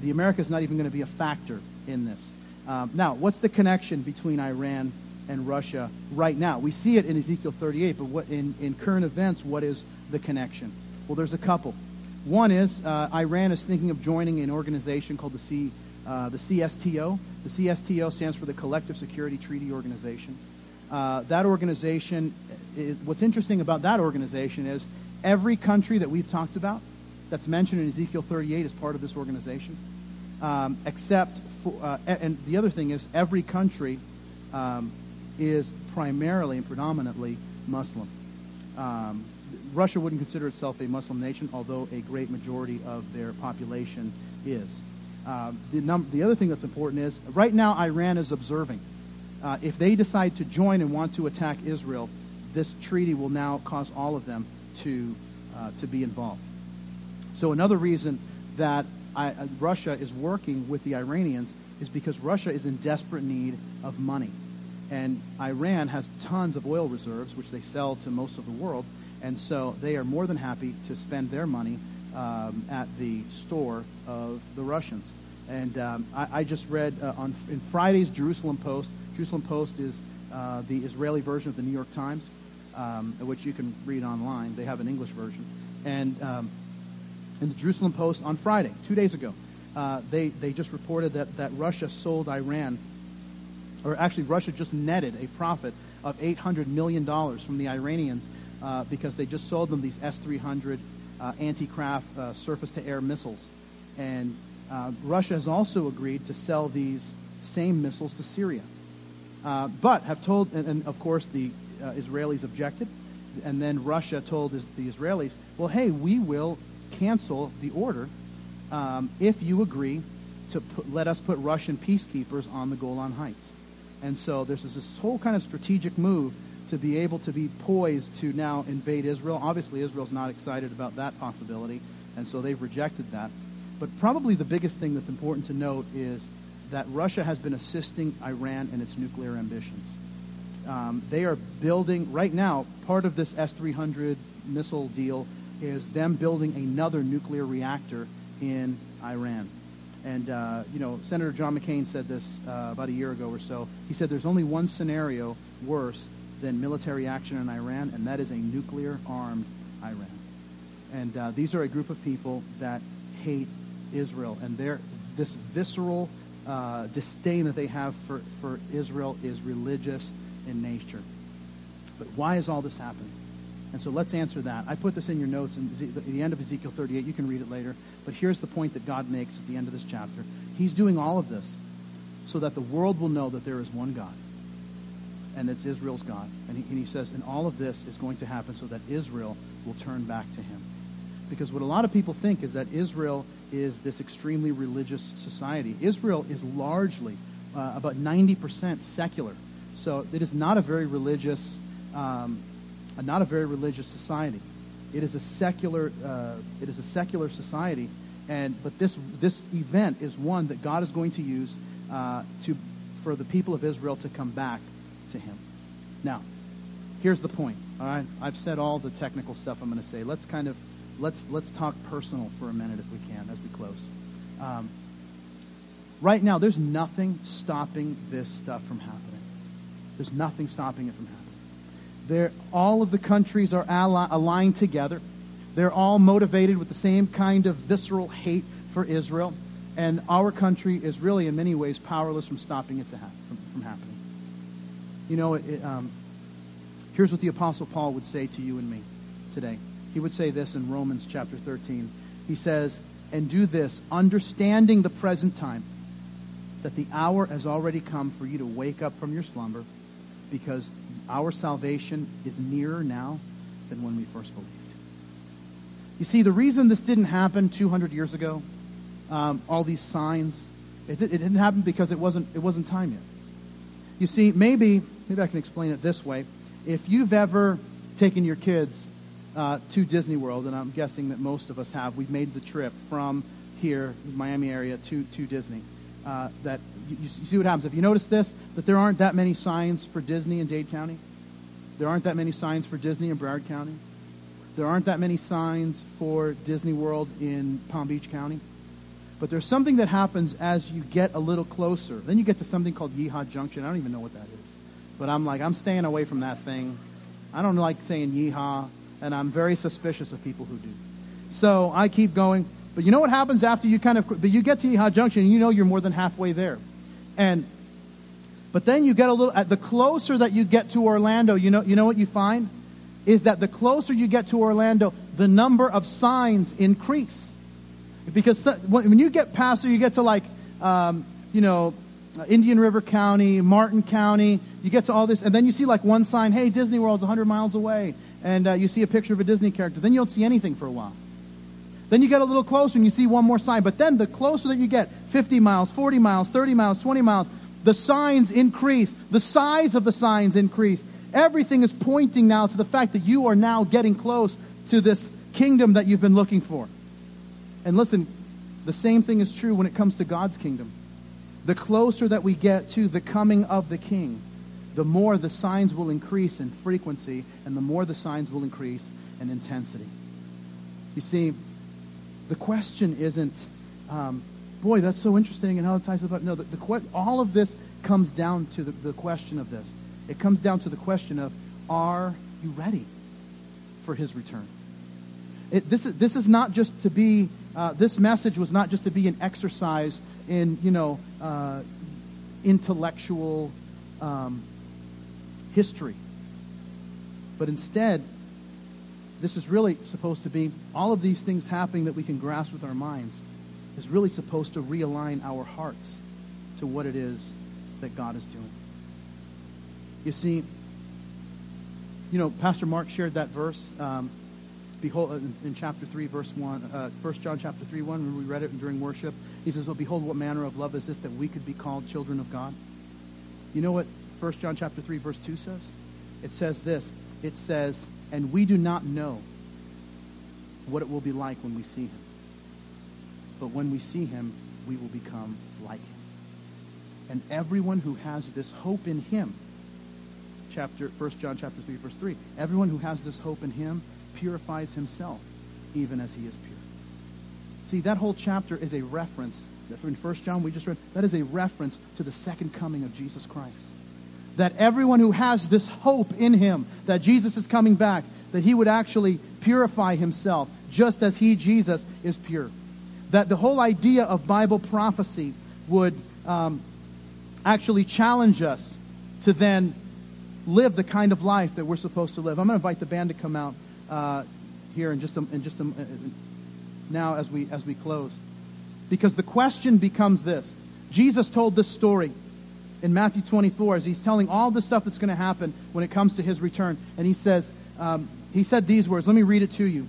the America is not even going to be a factor in this. Um, now, what's the connection between Iran and Russia right now? We see it in Ezekiel 38, but what, in, in current events, what is the connection? Well, there's a couple. One is uh, Iran is thinking of joining an organization called the C, uh, the CSTO. The CSTO stands for the Collective Security Treaty Organization. Uh, that organization, is, what's interesting about that organization is every country that we've talked about that's mentioned in Ezekiel 38 is part of this organization. Um, except for, uh, and the other thing is every country um, is primarily and predominantly Muslim. Um, Russia wouldn't consider itself a Muslim nation, although a great majority of their population is. Uh, the, num- the other thing that's important is right now Iran is observing. Uh, if they decide to join and want to attack Israel, this treaty will now cause all of them to, uh, to be involved. So another reason that I, uh, Russia is working with the Iranians is because Russia is in desperate need of money. And Iran has tons of oil reserves, which they sell to most of the world. And so they are more than happy to spend their money um, at the store of the Russians. And um, I, I, just read uh, on in Friday's Jerusalem Post. Jerusalem Post is uh, the Israeli version of the New York Times, um, which you can read online. They have an English version. And um, in the Jerusalem Post on Friday, two days ago, uh, they, they just reported that, that Russia sold Iran, or actually Russia just netted a profit of $800 million from the Iranians uh, because they just sold them these S 300 uh, anti craft uh, surface to air missiles. And uh, Russia has also agreed to sell these same missiles to Syria. Uh, but have told, and, and of course the uh, Israelis objected, and then Russia told the Israelis, well, hey, we will cancel the order um, if you agree to put, let us put Russian peacekeepers on the Golan Heights. And so there's this, this whole kind of strategic move to be able to be poised to now invade Israel. Obviously, Israel's not excited about that possibility, and so they've rejected that. But probably the biggest thing that's important to note is that Russia has been assisting Iran in its nuclear ambitions. Um, they are building, right now, part of this S 300 missile deal is them building another nuclear reactor in Iran. And, uh, you know, Senator John McCain said this uh, about a year ago or so. He said there's only one scenario worse than military action in Iran, and that is a nuclear armed Iran. And uh, these are a group of people that hate Israel, and they're, this visceral uh, disdain that they have for, for Israel is religious in nature. But why is all this happening? And so let's answer that. I put this in your notes in the end of Ezekiel 38. You can read it later. But here's the point that God makes at the end of this chapter. He's doing all of this so that the world will know that there is one God, and it's Israel's God. And he, and he says, and all of this is going to happen so that Israel will turn back to him. Because what a lot of people think is that Israel is this extremely religious society. Israel is largely, uh, about 90% secular. So it is not a very religious um, not a very religious society. It is a secular, uh, it is a secular society, and but this this event is one that God is going to use uh, to for the people of Israel to come back to Him. Now, here's the point. All right, I've said all the technical stuff I'm going to say. Let's kind of let's let's talk personal for a minute if we can as we close. Um, right now, there's nothing stopping this stuff from happening. There's nothing stopping it from happening. They're, all of the countries are ally, aligned together. They're all motivated with the same kind of visceral hate for Israel. And our country is really, in many ways, powerless from stopping it to ha- from, from happening. You know, it, um, here's what the Apostle Paul would say to you and me today. He would say this in Romans chapter 13. He says, And do this, understanding the present time, that the hour has already come for you to wake up from your slumber because our salvation is nearer now than when we first believed. You see, the reason this didn't happen 200 years ago, um, all these signs, it, it didn't happen because it wasn't, it wasn't time yet. You see, maybe, maybe I can explain it this way. If you've ever taken your kids uh, to Disney World, and I'm guessing that most of us have, we've made the trip from here, Miami area, to, to Disney uh, that you, you, see what happens. If you notice this, that there aren't that many signs for Disney in Dade County. There aren't that many signs for Disney in Broward County. There aren't that many signs for Disney World in Palm Beach County. But there's something that happens as you get a little closer. Then you get to something called Yeehaw Junction. I don't even know what that is. But I'm like, I'm staying away from that thing. I don't like saying yeehaw, and I'm very suspicious of people who do. So I keep going. But you know what happens after you kind of, but you get to Yeehaw Junction and you know you're more than halfway there. And, but then you get a little, the closer that you get to Orlando, you know, you know what you find? Is that the closer you get to Orlando, the number of signs increase. Because when you get past, or you get to like, um, you know, Indian River County, Martin County, you get to all this, and then you see like one sign, hey, Disney World's 100 miles away, and uh, you see a picture of a Disney character. Then you don't see anything for a while. Then you get a little closer and you see one more sign. But then the closer that you get 50 miles, 40 miles, 30 miles, 20 miles the signs increase, the size of the signs increase. Everything is pointing now to the fact that you are now getting close to this kingdom that you've been looking for. And listen, the same thing is true when it comes to God's kingdom. The closer that we get to the coming of the king, the more the signs will increase in frequency and the more the signs will increase in intensity. You see, the question isn't, um, boy, that's so interesting and how it ties about. No, the, the, all of this comes down to the, the question of this. It comes down to the question of, are you ready for his return? It, this, is, this is not just to be, uh, this message was not just to be an exercise in, you know, uh, intellectual um, history. But instead, this is really supposed to be all of these things happening that we can grasp with our minds is really supposed to realign our hearts to what it is that God is doing. You see, you know, Pastor Mark shared that verse. Um, behold, in, in, chapter 3, verse 1, uh, 1 John chapter 3, 1, when we read it during worship, he says, Well, behold, what manner of love is this that we could be called children of God? You know what 1 John chapter 3, verse 2 says? It says this. It says, And we do not know what it will be like when we see him. But when we see him, we will become like him. And everyone who has this hope in him, chapter 1 John chapter 3 verse 3. Everyone who has this hope in him purifies himself even as he is pure. See, that whole chapter is a reference in 1 John we just read, that is a reference to the second coming of Jesus Christ. That everyone who has this hope in him that Jesus is coming back, that he would actually purify himself just as he Jesus is pure. That the whole idea of Bible prophecy would um, actually challenge us to then live the kind of life that we're supposed to live. I'm going to invite the band to come out uh, here in just a, in just a, uh, now as we as we close, because the question becomes this: Jesus told this story in Matthew 24 as he's telling all the stuff that's going to happen when it comes to his return, and he says um, he said these words. Let me read it to you.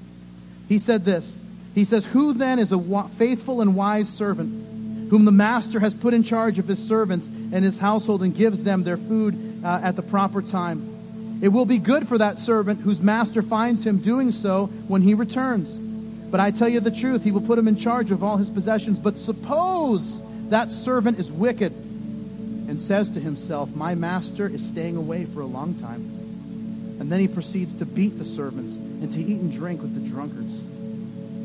He said this. He says, "Who then is a faithful and wise servant?" whom the master has put in charge of his servants and his household and gives them their food uh, at the proper time. It will be good for that servant whose master finds him doing so when he returns. But I tell you the truth, he will put him in charge of all his possessions. But suppose that servant is wicked and says to himself, My master is staying away for a long time. And then he proceeds to beat the servants and to eat and drink with the drunkards.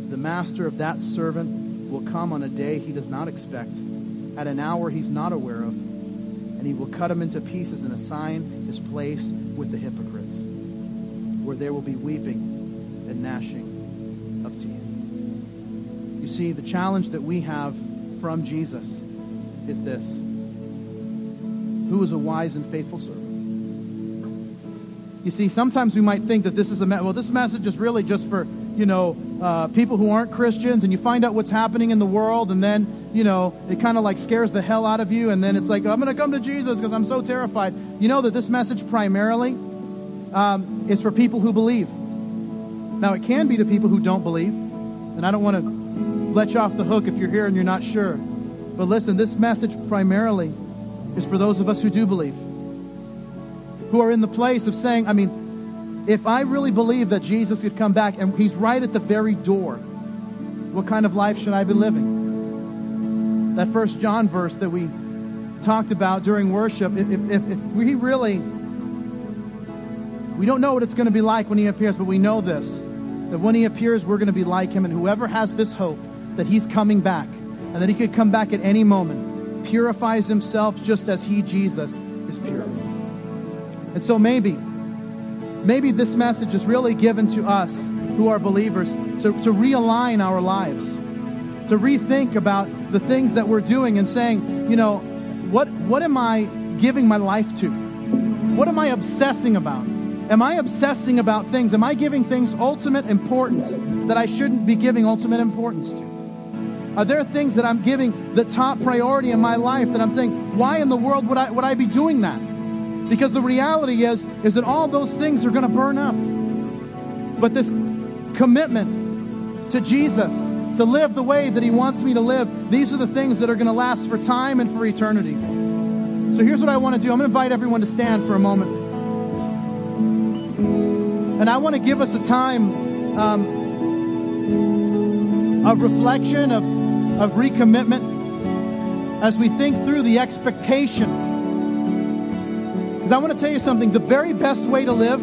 The master of that servant will come on a day he does not expect, at an hour he's not aware of, and he will cut him into pieces and assign his place with the hypocrites, where there will be weeping and gnashing of teeth. You see, the challenge that we have from Jesus is this Who is a wise and faithful servant? You see, sometimes we might think that this is a me- well, this message is really just for you know uh, people who aren't Christians, and you find out what's happening in the world, and then you know it kind of like scares the hell out of you, and then it's like I'm going to come to Jesus because I'm so terrified. You know that this message primarily um, is for people who believe. Now it can be to people who don't believe, and I don't want to let you off the hook if you're here and you're not sure. But listen, this message primarily is for those of us who do believe who are in the place of saying, I mean, if I really believe that Jesus could come back and he's right at the very door, what kind of life should I be living? That first John verse that we talked about during worship, if, if, if we really, we don't know what it's going to be like when he appears, but we know this, that when he appears, we're going to be like him. And whoever has this hope that he's coming back and that he could come back at any moment, purifies himself just as he, Jesus, is pure. And so maybe, maybe this message is really given to us who are believers to, to realign our lives, to rethink about the things that we're doing and saying, you know, what, what am I giving my life to? What am I obsessing about? Am I obsessing about things? Am I giving things ultimate importance that I shouldn't be giving ultimate importance to? Are there things that I'm giving the top priority in my life that I'm saying, why in the world would I, would I be doing that? Because the reality is, is that all those things are going to burn up. But this commitment to Jesus, to live the way that He wants me to live, these are the things that are going to last for time and for eternity. So here's what I want to do I'm going to invite everyone to stand for a moment. And I want to give us a time um, of reflection, of, of recommitment, as we think through the expectation because I want to tell you something the very best way to live,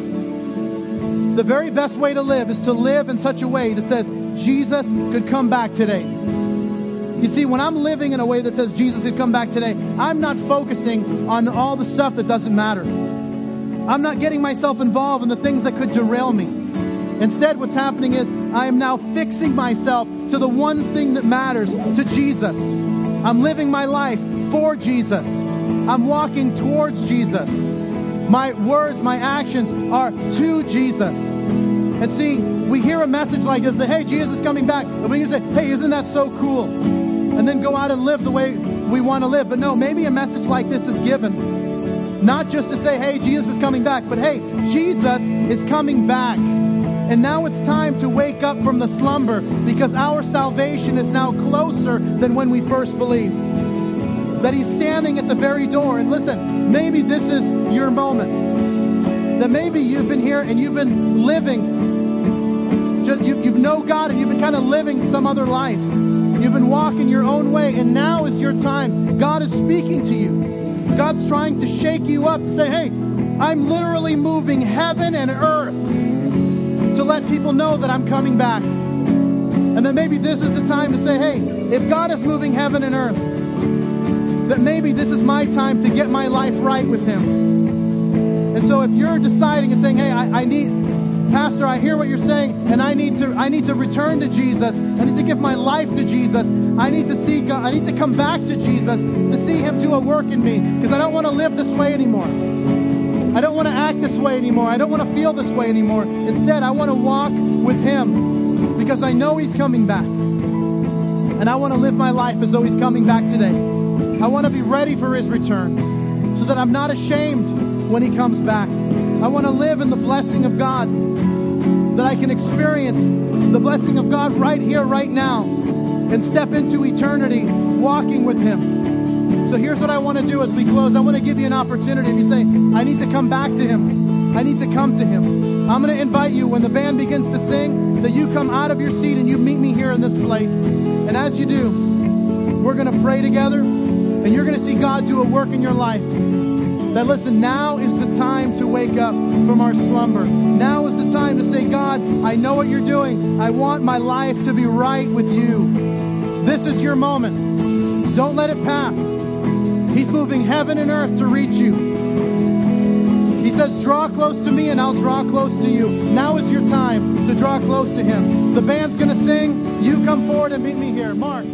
the very best way to live is to live in such a way that says Jesus could come back today. You see, when I'm living in a way that says Jesus could come back today, I'm not focusing on all the stuff that doesn't matter. I'm not getting myself involved in the things that could derail me. Instead, what's happening is I am now fixing myself to the one thing that matters to Jesus. I'm living my life for Jesus. I'm walking towards Jesus. my words, my actions are to Jesus. And see, we hear a message like this that, hey, Jesus is coming back. And we can say, hey, isn't that so cool? And then go out and live the way we want to live. But no, maybe a message like this is given not just to say, hey, Jesus is coming back, but hey, Jesus is coming back. And now it's time to wake up from the slumber because our salvation is now closer than when we first believed. That He's standing at the very door. And listen, maybe this is your moment. That maybe you've been here and you've been living, just, you, you know God and you've been kind of living some other life. You've been walking your own way, and now is your time. God is speaking to you. God's trying to shake you up to say, hey, I'm literally moving heaven and earth to let people know that I'm coming back. And that maybe this is the time to say, hey, if God is moving heaven and earth, that maybe this is my time to get my life right with Him. And so if you're deciding and saying, hey, I, I need, Pastor, I hear what you're saying, and I need to I need to return to Jesus. I need to give my life to Jesus. I need to see God. I need to come back to Jesus to see Him do a work in me because I don't want to live this way anymore. I don't want to act this way anymore. I don't want to feel this way anymore. Instead, I want to walk with Him because I know He's coming back. And I want to live my life as though He's coming back today. I want to be ready for His return so that I'm not ashamed when He comes back. I want to live in the blessing of God, that I can experience the blessing of God right here, right now, and step into eternity walking with Him. So here's what I want to do as we close. I want to give you an opportunity. If you say, I need to come back to Him, I need to come to Him. I'm going to invite you when the band begins to sing that you come out of your seat and you meet me here in this place. And as you do, we're going to pray together and you're going to see God do a work in your life. That listen, now is the time to wake up from our slumber. Now is the time to say, God, I know what you're doing. I want my life to be right with you. This is your moment. Don't let it pass. He's moving heaven and earth to reach you. He says, Draw close to me and I'll draw close to you. Now is your time to draw close to Him. The band's going to sing. You come forward and meet me here. Mark.